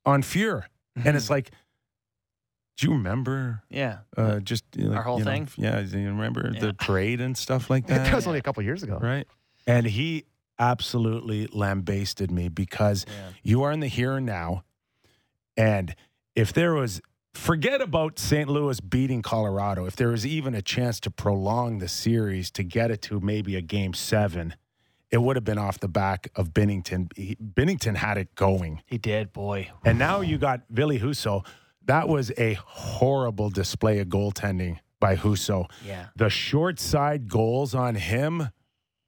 on Fuhr. And it's like, do you remember yeah. uh, just uh, like, Our whole you know, thing? yeah, do you remember Yeah. the parade and stuff like that that? was only a couple years ago. right. And he absolutely lambasted me because Yeah. you are in the here and now. And if there was, forget about St. Louis beating Colorado, if there was even a chance to prolong the series to get it to maybe a game seven, it would have been off the back of Binnington. He, Binnington had it going. He did, boy. And now you got Ville Husso. That was a horrible display of goaltending by Husso. Yeah. The short side goals on him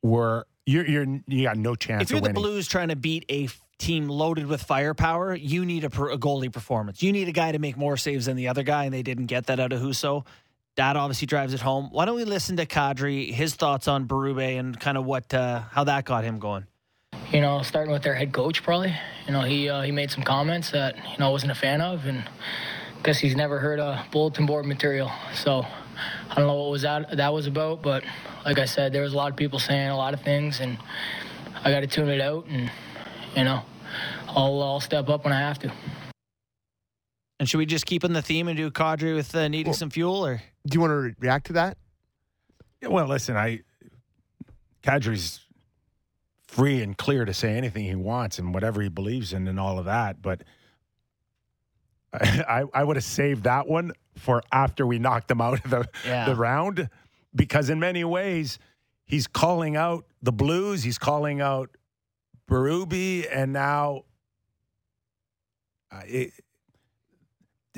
were you're you're you got no chance If you're the. Blues trying to beat a team loaded with firepower, you need a, per- a goalie performance. You need a guy to make more saves than the other guy, and they didn't get that out of Husso. That obviously drives it home. Why don't we listen to Kadri, his thoughts on Berube and kind of what uh, how that got him going? you know, starting with their head coach probably. You know, he uh, he made some comments that you know I wasn't a fan of, and guess he's never heard of bulletin board material. So I don't know what was that that was about, but like I said, there was a lot of people saying a lot of things, and I got to tune it out, and you know, I'll I'll step up when I have to. And should we just keep in the theme and do Kadri with uh, needing some fuel, or Do you want to re- react to that? Yeah, Well, listen, I Kadri's free and clear to say anything he wants and whatever he believes in and all of that, but *laughs* I, I, I would have saved that one for after we knocked him out of the, Yeah. the round because in many ways he's calling out the Blues, he's calling out Berube, and now uh, it,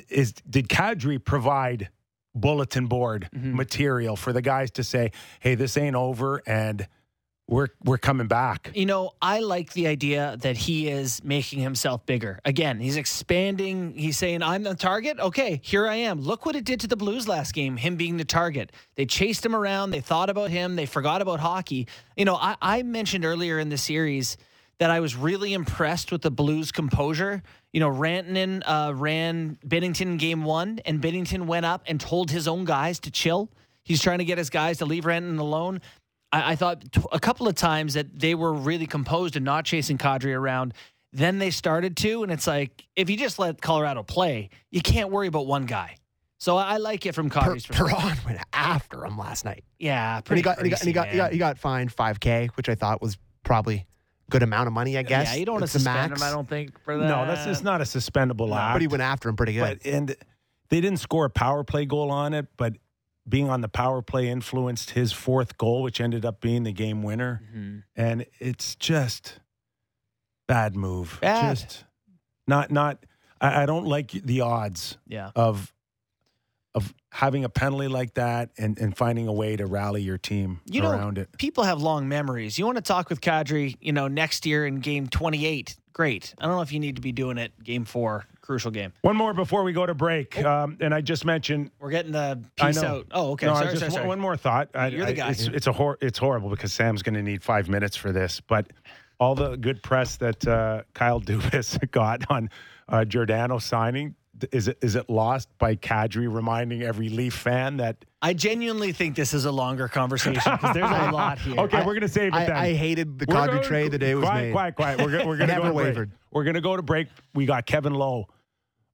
is did Kadri provide bulletin board Mhm. material for the guys to say, "Hey, this ain't over," and we're we're coming back. You know, I like the idea that he is making himself bigger. Again, he's expanding. He's saying, I'm the target. Okay, here I am. Look what it did to the Blues last game, him being the target. They chased him around. They thought about him. They forgot about hockey. You know, I, I mentioned earlier in the series that I was really impressed with the Blues' composure. You know, Rantanen uh, ran Binnington game one, and Binnington went up and told his own guys to chill. He's trying to get his guys to leave Rantanen alone. I, I thought t- a couple of times that they were really composed and not chasing Kadri around. Then they started to, and it's like if you just let Colorado play, you can't worry about one guy. So I like it from Per- Kadri's perspective. Perron went after him last night. Yeah, And he pretty got, and he got, and he got, he got, he got fined 5K, which I thought was probably good amount of money, I guess. Yeah, you don't want to It's the suspend max. him. I don't think for that. No, that's just not a suspendable act. But he went after him pretty good. But and they didn't score a power play goal on it, but being on the power play influenced his fourth goal, which ended up being the game winner. Mm-hmm. And it's just bad move. Bad. Just not not. I, I don't like the odds Yeah. of of having a penalty like that and and finding a way to rally your team You know, around it. people have long memories. You want to talk with Kadri, you know, next year in game 28. Great. I don't know if you need to be doing it game four, crucial game. One more before we go to break, um, and I just mentioned We're getting the I piece out. Oh, okay. No, sorry, just sorry, sorry. one more thought. I, You're the I- guy. It's, it's a hor- it's horrible because Sam's going to need five minutes for this. But all the good press that uh, Kyle Dubas *laughs* got on uh, Giordano signing is it is it lost by Kadri reminding every Leaf fan that I genuinely think this is a longer conversation because there's a lot *laughs* here. okay we're going to save it I, then. I hated the We're Kadri going- trade the day it was quiet, made. Quiet, quiet. We're, we're *laughs* going to Never go to break. wavered. We're going to go to break. We got Kevin Lowe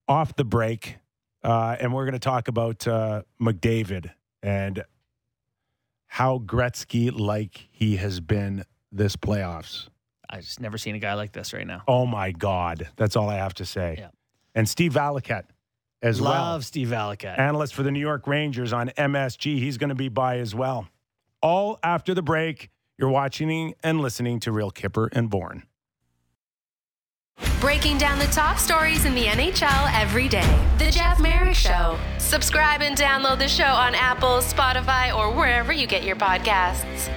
off the break, uh, and we're going to talk about uh, McDavid and how Gretzky like he has been this playoffs. I just never seen a guy like this right now. Oh my God, that's all I have to say. Yeah. And Steve Valiquette as Love well, Love Steve Valiquette. analyst for the New York Rangers on MSG. He's going to be by as well. All after the break. You're watching and listening to Real Kyper and Bourne. Breaking down the top stories in the NHL every day. The Jeff Marek Show. Subscribe and download the show on Apple, Spotify, or wherever you get your podcasts.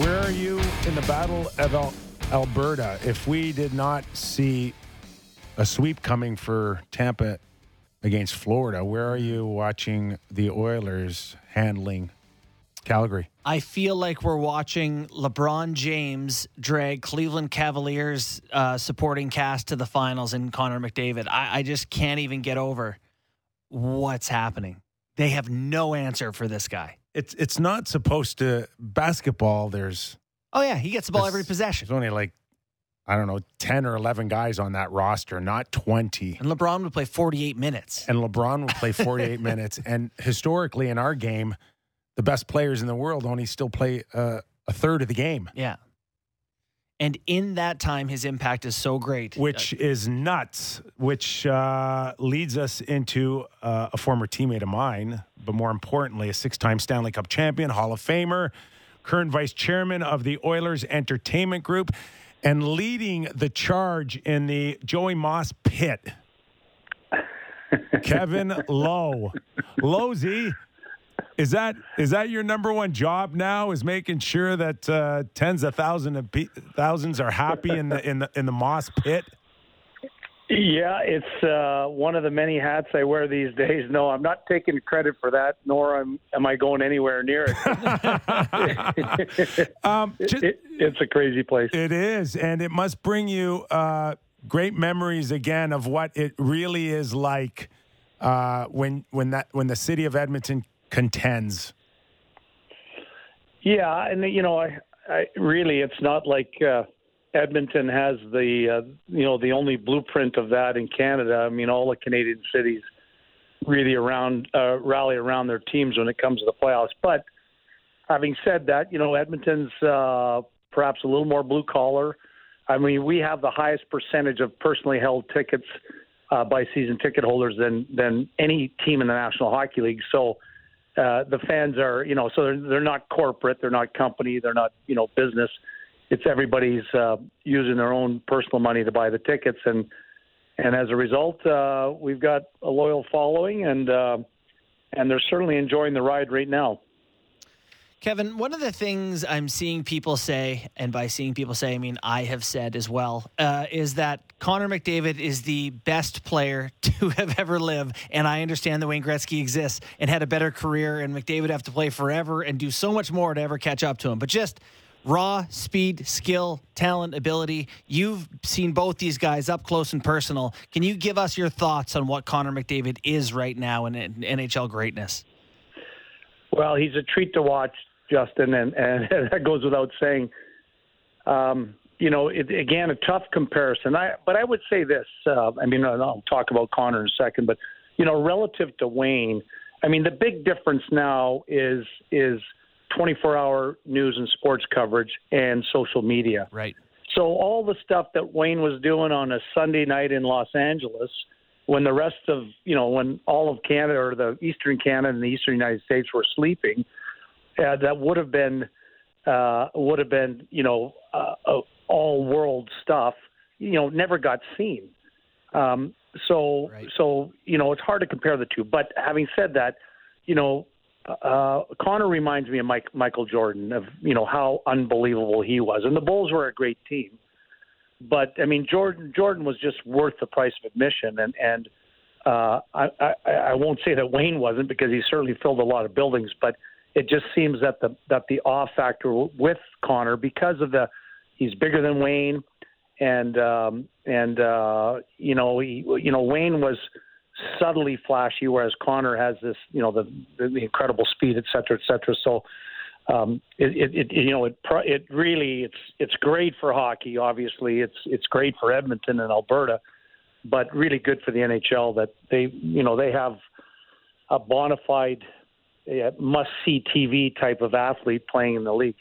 Where are you in the Battle of Al- Alberta? If we did not see a sweep coming for Tampa against Florida, where are you watching the Oilers handling Calgary? I feel like we're watching LeBron James drag Cleveland Cavaliers uh, supporting cast to the finals and Connor McDavid. I, I just can't even get over what's happening. They have no answer for this guy. It's it's not supposed to basketball. There's Oh yeah, he gets the ball every possession. There's only like I don't know ten or eleven guys on that roster, not twenty. And LeBron would play 48 minutes. and LeBron would play 48 *laughs* minutes. And historically, in our game, the best players in the world only still play uh, a third of the game, Yeah. And in that time, his impact is so great. which is nuts. Which uh, leads us into uh, a former teammate of mine, but more importantly, a six-time Stanley Cup champion, Hall of Famer, current vice chairman of the Oilers Entertainment Group, and leading the charge in the Joey Moss pit. *laughs* Kevin Lowe. Lowsy, is that is that your number one job now? Is making sure that uh, tens of thousands of pe- thousands are happy in the in the in the Moss pit? Yeah, it's uh, one of the many hats I wear these days. No, I'm not taking credit for that, nor am, am I going anywhere near it. *laughs* *laughs* Um, just- it it's a crazy place. It is, and it must bring you uh, great memories again of what it really is like uh, when when that when the city of Edmonton contends. Yeah, and you know, I, I really, it's not like uh, Edmonton has the, uh, you know, the only blueprint of that in Canada. I mean, all the Canadian cities really around uh, rally around their teams when it comes to the playoffs. But having said that, you know, Edmonton's uh, perhaps a little more blue collar. I mean, we have the highest percentage of personally held tickets uh, by season ticket holders than than any team in the National Hockey League. So uh, the fans are, you know, so they're, they're not corporate, they're not company, they're not, you know, business. it's everybody's uh, using their own personal money to buy the tickets, and and as a result, uh, we've got a loyal following, and uh, and they're certainly enjoying the ride right now. Kevin, one of the things I'm seeing people say, and by seeing people say, I mean I have said as well, uh, is that Connor McDavid is the best player *laughs* to have ever lived. And I understand that Wayne Gretzky exists and had a better career, and McDavid have to play forever and do so much more to ever catch up to him. But just raw speed, skill, talent, ability. You've seen both these guys up close and personal. Can you give us your thoughts on what Connor McDavid is right now in, in NHL greatness? Well, he's a treat to watch, Justin, and, and *laughs* that goes without saying. Um, you know, it, again, a tough comparison. I, but I would say this. Uh, I mean, I'll talk about Connor in a second, but you know, relative to Wayne, I mean, the big difference now is is 24-hour news and sports coverage and social media. Right. So all the stuff that Wayne was doing on a Sunday night in Los Angeles, when the rest of you know, when all of Canada or the Eastern Canada and the Eastern United States were sleeping, uh, that would have been uh, would have been you know uh, uh, all world stuff. You know, never got seen. Um, so Right. so you know, it's hard to compare the two. But having said that, you know, uh, Connor reminds me of Mike, Michael Jordan of you know how unbelievable he was, and the Bulls were a great team. But I mean, Jordan Jordan was just worth the price of admission, and and uh, I, I I won't say that Wayne wasn't because he certainly filled a lot of buildings, but it just seems that the that the awe factor with Connor because of the he's bigger than Wayne, and um, and uh, you know he, you know Wayne was subtly flashy, whereas Connor has this, you know, the, the incredible speed, et cetera, et cetera. So, um, it, it, it, you know, it, it really, it's, it's great for hockey. Obviously, it's, it's great for Edmonton and Alberta, but really good for the NHL that they, you know, they have a bona fide, uh, must-see TV type of athlete playing in the league.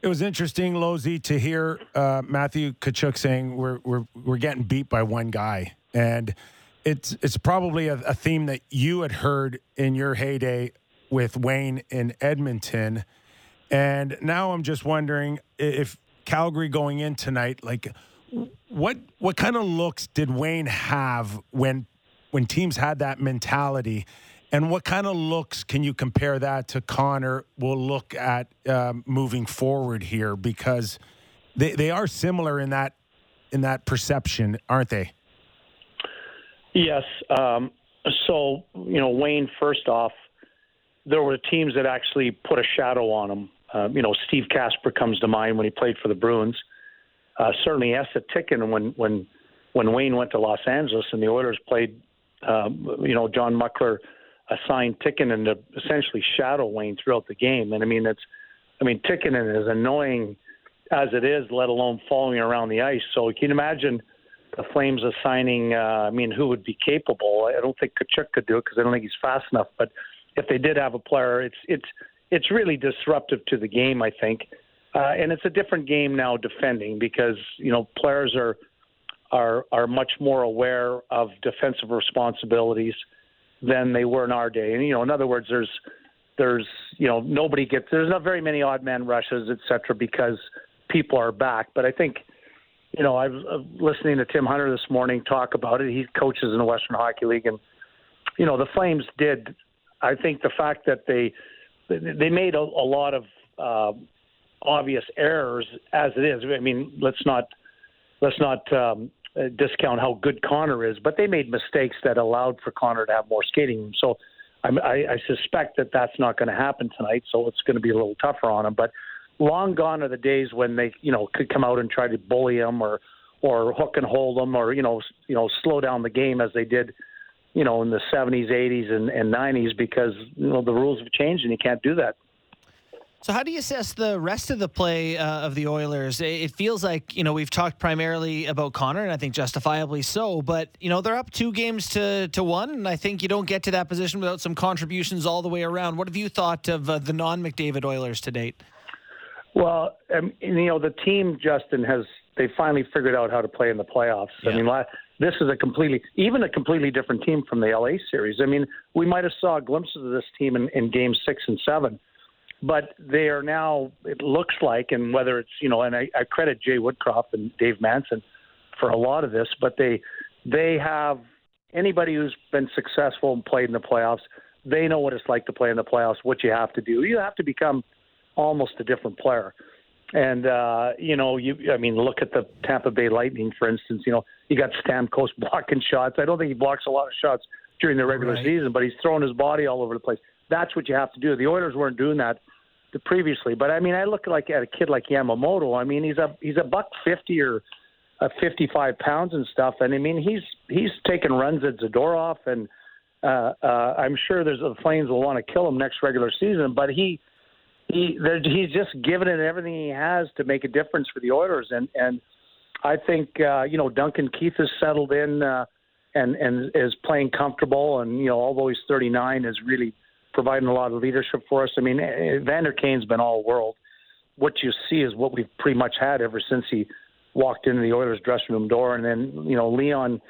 It was interesting, Lozy, to hear uh, Matthew Tkachuk saying we're, we're, we're getting beat by one guy. And it's it's probably a, a theme that you had heard in your heyday with Wayne in Edmonton, and now I'm just wondering if Calgary going in tonight, like what what kind of looks did Wayne have when when teams had that mentality, and what kind of looks can you compare that to Connor? Will look at um, moving forward here because they they are similar in that in that perception, aren't they? Yes. Um, so, you know, Wayne, first off, there were teams that actually put a shadow on him. Uh, you know, Steve Kasper comes to mind when he played for the Bruins. Uh, certainly, Esa Tikkanen when when when Wayne went to Los Angeles and the Oilers played. Um, you know, John Muckler assigned Tikkanen to essentially shadow Wayne throughout the game, and I mean, it's, I mean, Tikkanen is annoying as it is, let alone following around the ice. So, you can imagine? the Flames assigning, uh, I mean, who would be capable? I don't think Tkachuk could do it because I don't think he's fast enough. But if they did have a player, it's it's it's really disruptive to the game. I think, uh, and it's a different game now defending because you know players are are are much more aware of defensive responsibilities than they were in our day. And you know, in other words, there's there's you know nobody gets there's not very many odd man rushes, et cetera, because people are back. But I think you know, I was uh, listening to Tim Hunter this morning talk about it. He coaches in the Western Hockey League, and you know, the Flames did. I think the fact that they they made a, a lot of uh, obvious errors as it is. I mean, let's not let's not um, uh, discount how good Connor is, but they made mistakes that allowed for Connor to have more skating room. So I'm, I, I suspect that that's not going to happen tonight. So it's going to be a little tougher on him, but long gone are the days when they, you know, could come out and try to bully them or or hook and hold them or you know, you know, slow down the game as they did, you know, in the 70s, 80s, and, and 90s because you know the rules have changed and you can't do that. So, how do you assess the rest of the play uh, of the Oilers? It feels like you know we've talked primarily about Connor, and I think justifiably so. But you know they're up two games to to one, and I think you don't get to that position without some contributions all the way around. What have you thought of uh, the non McDavid Oilers to date? Well, um, you know, the team, Justin, has they finally figured out how to play in the playoffs. I mean, this is a completely, even a completely different team from the LA series. I mean, we might have saw glimpses of this team in, in Game Six and Seven, but they are now. It looks like, and whether it's you know, and I, I credit Jay Woodcroft and Dave Manson for a lot of this, but they they have anybody who's been successful and played in the playoffs. They know what it's like to play in the playoffs. What you have to do, you have to become almost a different player. And uh, you know, you I mean, look at the Tampa Bay Lightning, for instance. You know, you got Stamkos *laughs* blocking shots. I don't think he blocks a lot of shots during the regular Right. season, but he's throwing his body all over the place. That's what you have to do. The Oilers weren't doing that previously, but I mean, I look like at a kid like Yamamoto. I mean, he's a he's a buck fifty or uh, 55 pounds and stuff. And I mean, he's he's taking runs at Zadorov, and uh, uh, I'm sure there's the Flames will want to kill him next regular season. But he he he's just giving it everything he has to make a difference for the Oilers. And and I think uh, you know Duncan Keith has settled in uh, and and is playing comfortable. And you know, although he's 39, is really providing a lot of leadership for us. I mean, Vander Kane's been all world. What you see is what we've pretty much had ever since he walked into the Oilers dressing room door. And then, you know, Leon,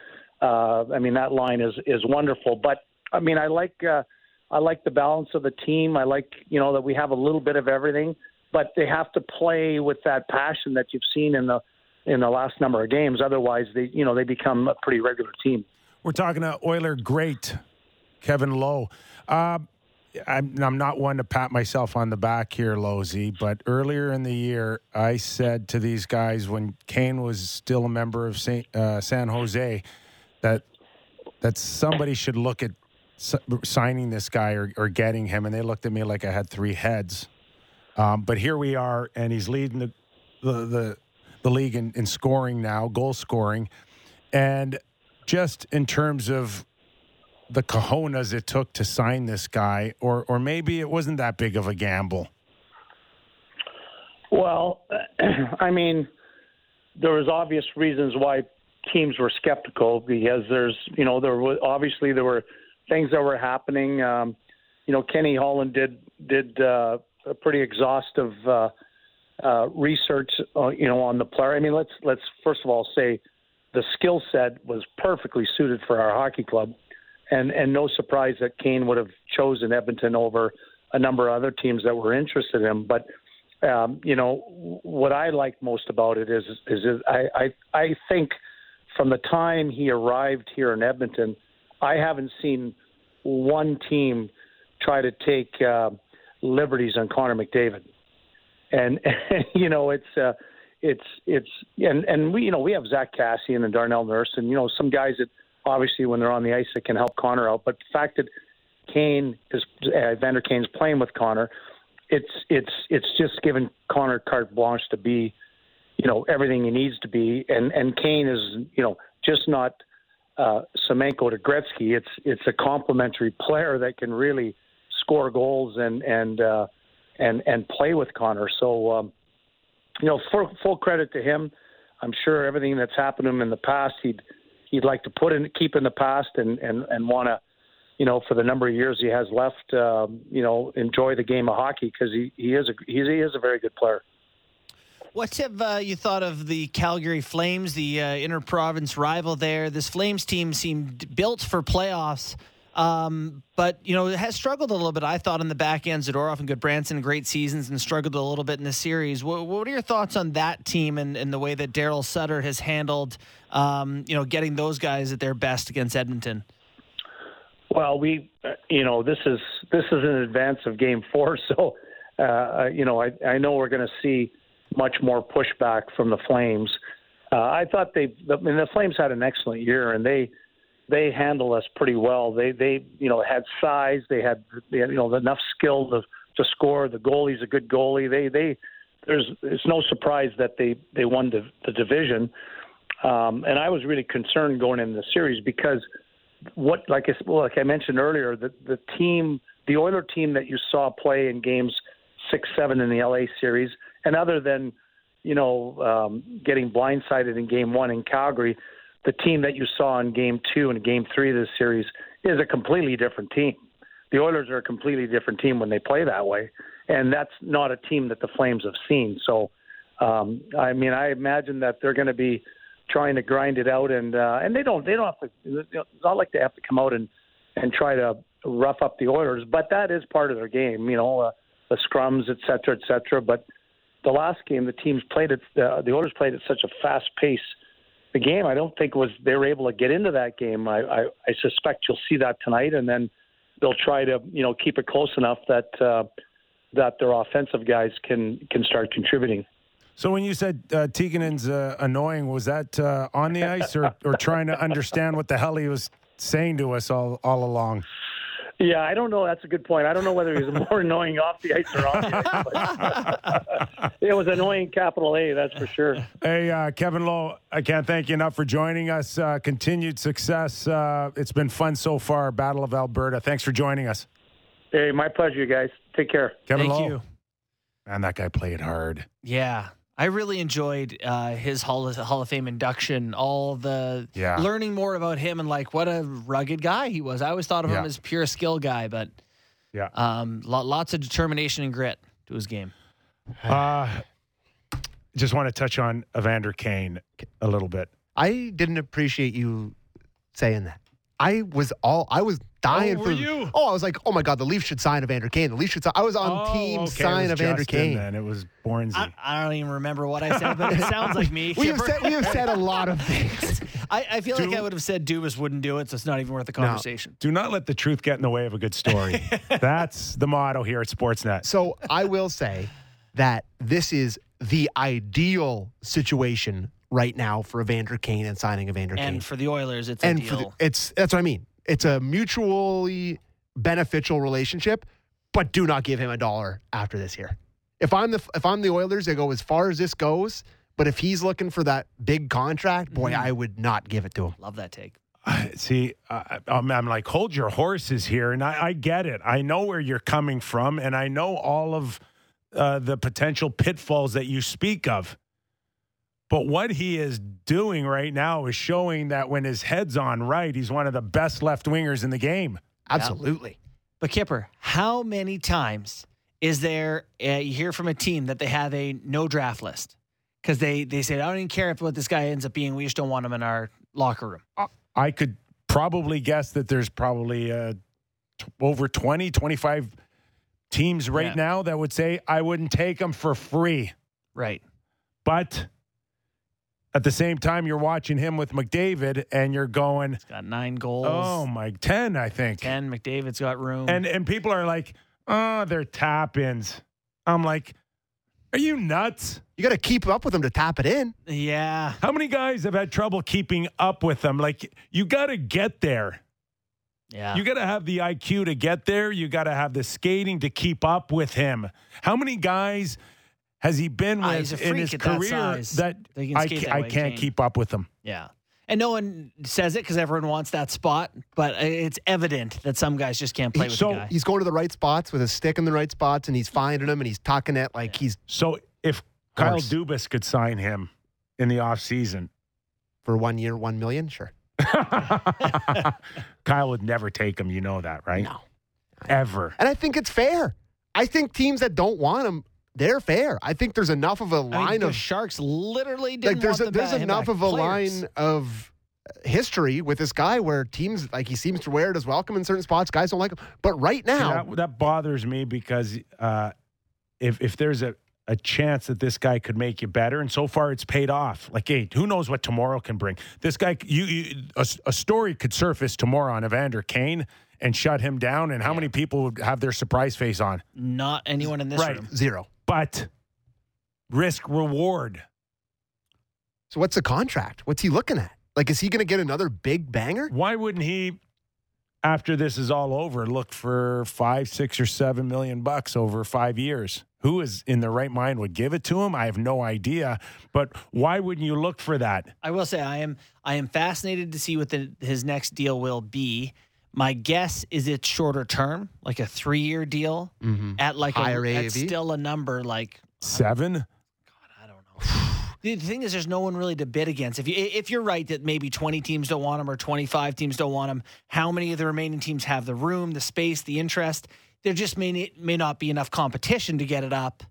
uh, I mean, that line is, is wonderful. But I mean, I like, uh, I like the balance of the team. I like, you know, that we have a little bit of everything, but they have to play with that passion that you've seen in the, in the last number of games. Otherwise, they, you know, they become a pretty regular team. We're talking to Oiler great Kevin Lowe. Uh, I'm, I'm not one to pat myself on the back here, Losey, but earlier in the year, I said to these guys when Kane was still a member of Saint, uh, San Jose that that somebody should look at signing this guy or, or getting him, and they looked at me like I had three heads. Um, but here we are, and he's leading the the the, the league in, in scoring now, goal scoring, and just in terms of the cojones it took to sign this guy, or or maybe it wasn't that big of a gamble. Well, *clears throat* I mean, there was obvious reasons why teams were skeptical because there's, you know, there was obviously there were things that were happening. Um, you know, Kenny Holland did did uh, a pretty exhaustive uh, uh, research, uh, you know, on the player. I mean, let's let's first of all say the skill set was perfectly suited for our hockey club, and and no surprise that Kane would have chosen Edmonton over a number of other teams that were interested in him. But um, you know what I like most about it is is, is I, I I think from the time he arrived here in Edmonton, I haven't seen one team try to take uh, liberties on Connor McDavid, and, *laughs* you know it's uh, it's it's and and we you know we have Zack Kassian and Darnell Nurse and you know some guys that obviously when they're on the ice it can help Connor out, but the fact that Kane is uh, Vander Kane's playing with Connor, it's it's it's just given Connor carte blanche to be, you know, everything he needs to be, and and Kane is you know just not uh, Semenko to Gretzky. It's it's a complementary player that can really score goals and and uh, and and play with Connor. So um, you know, full, full credit to him. I'm sure everything that's happened to him in the past, he'd he'd like to put in keep in the past and and and want to you know, for the number of years he has left, um, you know, enjoy the game of hockey because he, he is a he is a very good player. What have uh, you thought of the Calgary Flames, the uh, inter-province rival there? This Flames team seemed built for playoffs, um, but you know has struggled a little bit. I thought in the back end, Zadorov and Gudbranson, great seasons, and struggled a little bit in the series. What, what are your thoughts on that team and, and the way that Daryl Sutter has handled, um, you know, getting those guys at their best against Edmonton? Well, we, uh, you know, this is this is in advance of Game Four, *laughs* so uh, you know, I I know we're going to see much more pushback from the Flames. Uh, I thought they, I mean, the Flames had an excellent year, and they they handled us pretty well. They they you know had size, they had, they had you know enough skill to to score. The goalie's a good goalie. They they there's it's no surprise that they they won the, the division. Um, and I was really concerned going into the series because what like I, like I mentioned earlier, the the team, the Oiler team that you saw play in games six, seven in the LA series, and other than you know um, getting blindsided in Game One in Calgary, the team that you saw in Game Two and Game Three of this series is a completely different team. The Oilers are a completely different team when they play that way, and that's not a team that the Flames have seen. So, um, I mean, I imagine that they're going to be trying to grind it out, and uh, and they don't they don't have to. It's not like they have to come out and and try to rough up the Oilers, but that is part of their game. You know, uh, the scrums, et cetera, et cetera. But the last game, the teams played it. Uh, the Oilers played at such a fast pace. The game, I don't think was they were able to get into that game. I, I, I suspect you'll see that tonight, and then they'll try to you know keep it close enough that uh, that their offensive guys can can start contributing. So when you said uh, Tikkanen's uh, annoying, was that uh, on the ice or, or trying to understand what the hell he was saying to us all all along? Yeah, I don't know. That's a good point. I don't know whether he's *laughs* more annoying off the ice or on the ice. But *laughs* it was annoying, capital A, that's for sure. Hey, uh, Kevin Lowe, I can't thank you enough for joining us. Uh, continued success. Uh, it's been fun so far. Battle of Alberta. Thanks for joining us. Hey, my pleasure, you guys. Take care. Kevin Thank Lowe. you. Man, that guy played hard. Yeah. I really enjoyed uh, his Hall of, Hall of Fame induction, all the Yeah. learning more about him and like what a rugged guy he was. I always thought of Yeah. him as pure skill guy, but Yeah. um, lo- lots of determination and grit to his game. Uh, just want to touch on Evander Kane a little bit. I didn't appreciate you saying that. I was all I was dying Oh, for. you? Oh, I was like, oh my god, the Leafs should sign Evander Kane. The Leafs should sign. I was on Oh, team okay, sign it was Evander Kane. Then it was Bornsey. I, I don't even remember what I said, but it *laughs* sounds like me. We have said we have said a lot of things. *laughs* I, I feel like I would have said Dubas wouldn't do it, so it's not even worth the conversation. Do not let the truth get in the way of a good story. *laughs* That's the motto here at Sportsnet. So I will say that this is the ideal situation right now for Evander Kane and signing Evander Kane. And for the Oilers, it's and a for the, deal. it's that's what I mean. It's a mutually beneficial relationship, but do not give him a dollar after this year. If I'm the if I'm the Oilers, they go as far as this goes. But if he's looking for that big contract, boy, Mm-hmm. I would not give it to him. Love that take. I- See, I, I'm, I'm like, hold your horses here, and I, I get it. I know where you're coming from, and I know all of uh, the potential pitfalls that you speak of. But what he is doing right now is showing that when his head's on right, he's one of the best left wingers in the game. Absolutely. But Kyper, how many times is there uh, you hear from a team that they have a no draft list because they they say I don't even care if what this guy ends up being. We just don't want him in our locker room. I could probably guess that there's probably uh, t- over 20, 25 teams right Yeah. now that would say, I wouldn't take him for free. Right. But at the same time, you're watching him with McDavid and you're going, He's got nine goals. oh my, 10, I think. Ten. McDavid's got room. And, and people are like, oh, they're tap ins. I'm like, are you nuts? You got to keep up with him to tap it in. yeah. How many guys have had trouble keeping up with them? Like, you got to get there. Yeah. You got to have the IQ to get there. You got to have the skating to keep up with him. How many guys has he been Ah, with he's a in his at that career size. that They can I, ca- that I can't keep up with him? yeah. And no one says it because everyone wants that spot, but it's evident that some guys just can't play with so the guy. he's going to the right spots with his stick in the right spots, and he's finding them, and he's talking it like he's So if Kyle Horse. Dubas could sign him in the offseason, for one year, one million. Sure. *laughs* Kyle would never take him. You know that, right? No. Ever. And I think it's fair. I think teams that don't want him, they're fair. I think there's enough of a I mean, line the of Sharks literally didn't like there's want a, the there's enough back. of a Players. line of history with this guy where teams like he seems to wear it as welcome in certain spots. Guys don't like him, but right now, that, that bothers me because uh, if if there's a, a chance that this guy could make you better, and so far it's paid off. Like, hey, who knows what tomorrow can bring? This guy, you, you a, a story could surface tomorrow on Evander Kane and shut him down, and how many people would have their surprise face on? Not anyone in this Right. room. zero. But risk reward. So what's the contract? What's he looking at? Like, is he going to get another big banger? Why wouldn't he? After this is all over, look for five, six, or seven million bucks over five years. Who is in their right mind would give it to him? I have no idea. But why wouldn't you look for that? I will say I am I am fascinated to see what the, his next deal will be. My guess is it's shorter term, like a three year deal Mm-hmm. at like Higher a, that's AAV? still a number like Seven? God, I don't know. *sighs* The thing is, there's no one really to bid against. If you if you're right that maybe 20 teams don't want him or 25 teams don't want him, how many of the remaining teams have the room, the space, the interest? There just may may not be enough competition to get it up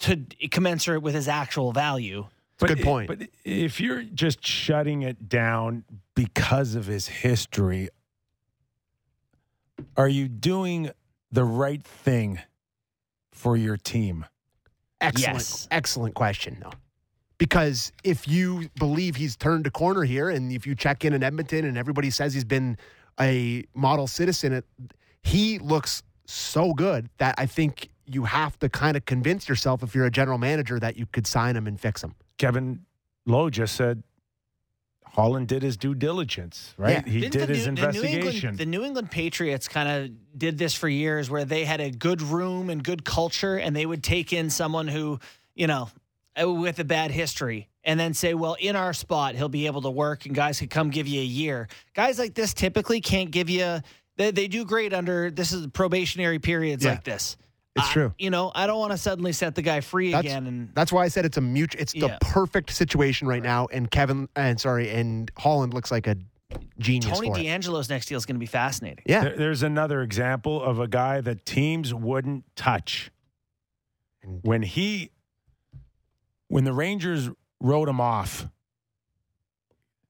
to commensurate with his actual value. It's a good point. But if you're just shutting it down because of his history, are you doing the right thing for your team? Excellent, Yes. excellent question, though. Because if you believe he's turned a corner here, and if you check in in Edmonton and everybody says he's been a model citizen, it, he looks so good that I think you have to kind of convince yourself, if you're a general manager, that you could sign him and fix him. Kevin Lowe just said Holland did his due diligence, right? Yeah. He Didn't did the his New- the New investigation. England, the New England Patriots kind of did this for years, where they had a good room and good culture, and they would take in someone who, you know, uh, with a bad history, and then say, "Well, in our spot, he'll be able to work, and guys could come give you a year." Guys like this typically can't give you. They, they do great under this is probationary periods Yeah. like this. It's I- true. You know, I don't want to suddenly set the guy free That's, again, and that's why I said it's a mutual. It's the perfect situation right now, and Kevin and sorry, and Holland looks like a genius Tony for it. DeAngelo's next deal is going to be fascinating. Yeah, There- There's another example of a guy that teams wouldn't touch. When he, when the Rangers wrote him off,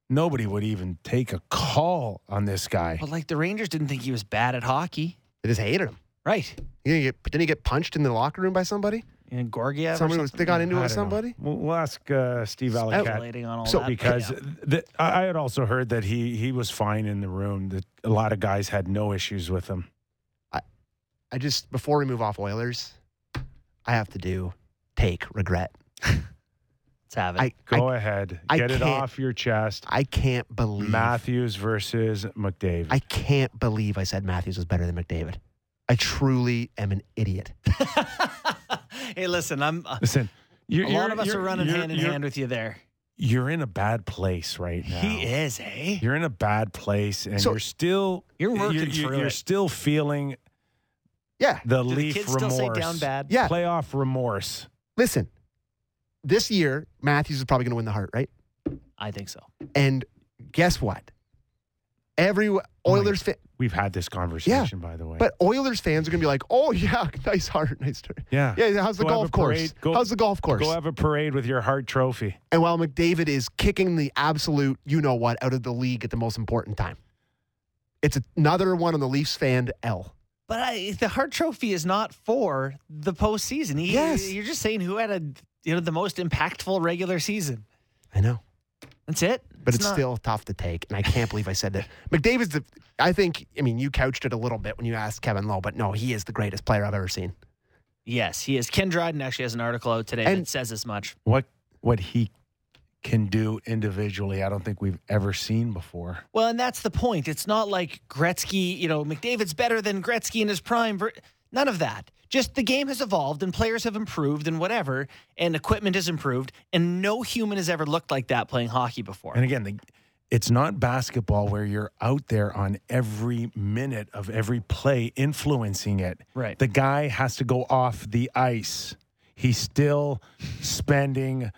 nobody would even take a call on this guy. But like the Rangers didn't think he was bad at hockey, they just hated him. Right? He didn't get, didn't he get punched in the locker room by somebody? And Georgiev. or Somebody was, they got into it with somebody. We'll, we'll ask uh, Steve Valiquette speculating on all So- that. because Yeah. the, I I had also heard that he he was fine in the room. That a lot of guys had no issues with him. I I just before we move off Oilers, I have to do take regret. let's have it. I Go I, ahead, I get it off your chest. I can't believe Matthews versus McDavid. I can't believe I said Matthews was better than McDavid. I truly am an idiot. *laughs* hey, listen, I'm. Uh, Listen, you're, a lot you're- of us you're- running hand in hand with you there. You're in a bad place right now. He is, eh? You're in a bad place, and So- you're still You're working you're, through you're it. still feeling Yeah. the Do the leaf kids still say down bad? Yeah. playoff remorse. Listen, this year Matthews is probably going to win the Hart, right? I think so. And guess what? Every oh Oilers fan, We've had this conversation, by the way. but Oilers fans are going to be like, "Oh yeah, *laughs* nice Hart, nice." Turn. yeah, Yeah, how's the Go golf course? Go- how's the golf course? go have a parade with your Hart Trophy. and while McDavid is kicking the absolute, you know what, out of the league at the most important time, it's another one on the Leafs fan L. But I, the Hart Trophy is not for the postseason. He, Yes. You're just saying who had a you know the most impactful regular season. I know. That's it. But it's, not- still tough to take. And I can't believe I said that. McDavid's the, I think, I mean, you couched it a little bit when you asked Kevin Lowe, but no, he is the greatest player I've ever seen. Yes, he is. Ken Dryden actually has an article out today And- that says as much. What what he can do individually, I don't think we've ever seen before. Well, and that's the point. It's not like Gretzky, you know, McDavid's better than Gretzky in his prime. Ver- None of that. Just the game has evolved and players have improved and whatever, and equipment has improved, and no human has ever looked like that playing hockey before. And again, the, it's not basketball where you're out there on every minute of every play influencing it. Right. The guy has to go off the ice. He's still spending,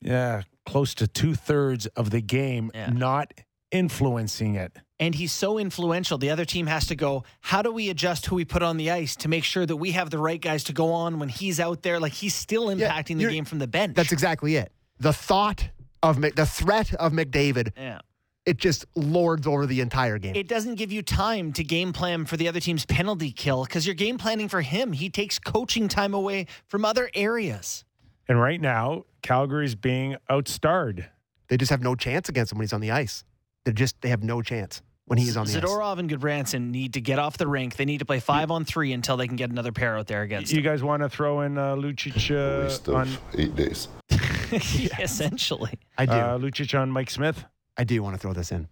yeah, close to two thirds of the game Yeah. not influencing it. And he's so influential. The other team has to go, how do we adjust who we put on the ice to make sure that we have the right guys to go on when he's out there? Like he's still Yeah, impacting the game from the bench. That's exactly it. The thought of, the threat of McDavid, yeah. it just lords over the entire game. It doesn't give you time to game plan for the other team's penalty kill because you're game planning for him. He takes coaching time away from other areas. And right now, Calgary's being outstarred. they just have no chance against him when he's on the ice. They just, they have no chance when he's on the ice. Zadorov and Gudbranson need to get off the rink. They need to play five on three until they can get another pair out there against You guys want to throw in uh, Lucic uh, of on eight days. *laughs* Essentially. I do. uh, Lucic on Mike Smith? I do want to throw this in.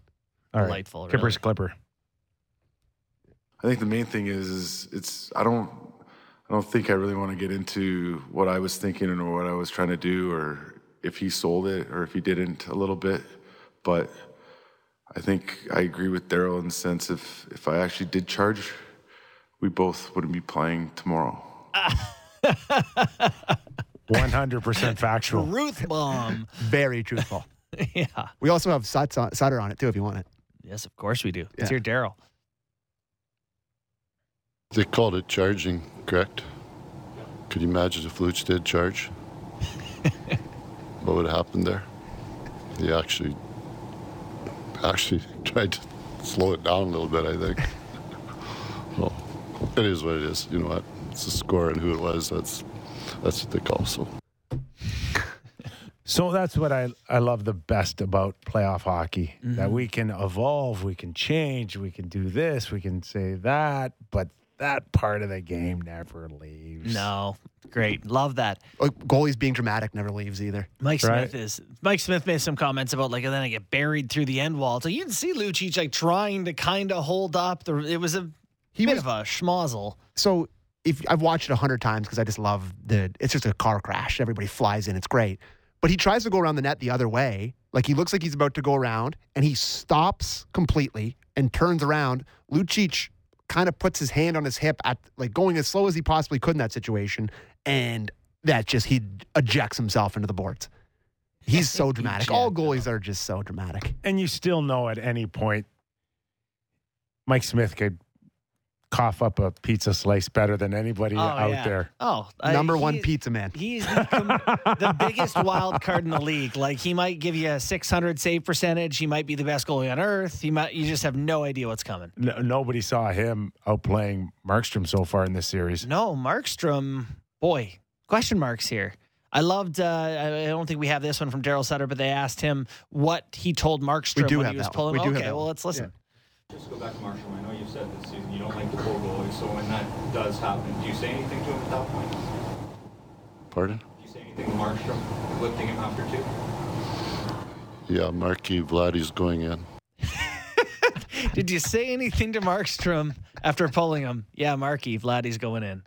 All right. Delightful. really. Clippers Clipper. I think the main thing is, is it's I don't I don't think I really want to get into what I was thinking or what I was trying to do or if he sold it or if he didn't a little bit, but I think I agree with Daryl in the sense if if I actually did charge, we both wouldn't be playing tomorrow. *laughs* 100% factual. Ruth bomb. *laughs* Very truthful. *laughs* yeah. we also have Suts on, Sutter on it too, if you want it. Yes, of course we do. It's Yeah. your Daryl. They called it charging, correct? Could you imagine if Luch did charge? what would have happened there? He actually actually tried to slow it down a little bit, I think. well, it is what it is. You know what? It's the score and who it was. That's that's what they call. So So that's what I, I love the best about playoff hockey that Mhm. we can evolve, we can change, we can do this, we can say that, but that part of the game never leaves. No, great, love that. Uh, Goalies being dramatic never leaves either. Mike Right. Smith is Mike Smith made some comments about like and then I get buried through the end wall. So you can see Lucic like trying to kind of hold up. The it was a He bit was- of a schmozzle. So if I've watched it a hundred times because I just love the. It's just a car crash. Everybody flies in. It's great. But he tries to go around the net the other way. Like he looks like he's about to go around, and he stops completely and turns around. Lucic kind of puts his hand on his hip at like going as slow as he possibly could in that situation, and that just he ejects himself into the boards. He's so dramatic. All goalies are just so dramatic. And you still know at any point, Mike Smith could cough up a pizza slice better than anybody Oh, out yeah. there. Oh, I- Number one pizza man. He's the, the biggest wild card in the league. Like he might give you a 600 save percentage. He might be the best goalie on earth. He might. You just have no idea what's coming. No, nobody saw him outplaying Markstrom so far in this series. No, Markstrom. Boy, question marks here. I loved. Uh, I I don't think we have this one from Daryl Sutter, but they asked him what he told Markstrom do when have he was that one. pulling. We do have okay, that well let's listen. Just go back to Marshall. I know you've said this season you don't like the pull goalie, so when that does happen, do you say anything to him at that point? pardon. Do you say anything to Markstrom, lifting him after two? Yeah, Marky Vladdy's going in. *laughs* Did you say anything to Markstrom after pulling him? Yeah, Marky, Vladdy's going in.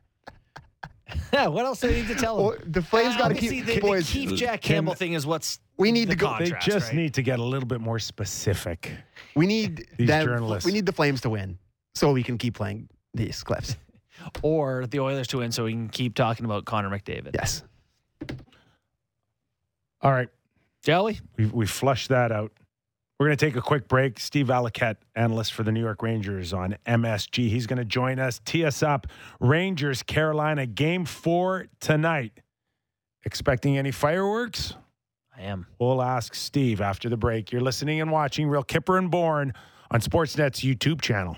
*laughs* what else do I need to tell him? Well, the Flames ah, got to keep the, the boys. Keith Jack Can- Campbell thing is what's We need the to go- They just right? need to get a little bit more specific. We need *laughs* These them, journalists. We need the Flames to win so we can keep playing these clips. *laughs* or the Oilers to win, so we can keep talking about Connor McDavid. Yes. All right. Jelly? we? We we flushed that out. We're going to take a quick break. Steve Valiquette, analyst for the New York Rangers on MSG. He's going to join us, tee us up. Rangers, Carolina, game four tonight. Expecting any fireworks? I am. We'll ask Steve after the break. You're listening and watching Real Kyper and Bourne on Sportsnet's YouTube channel.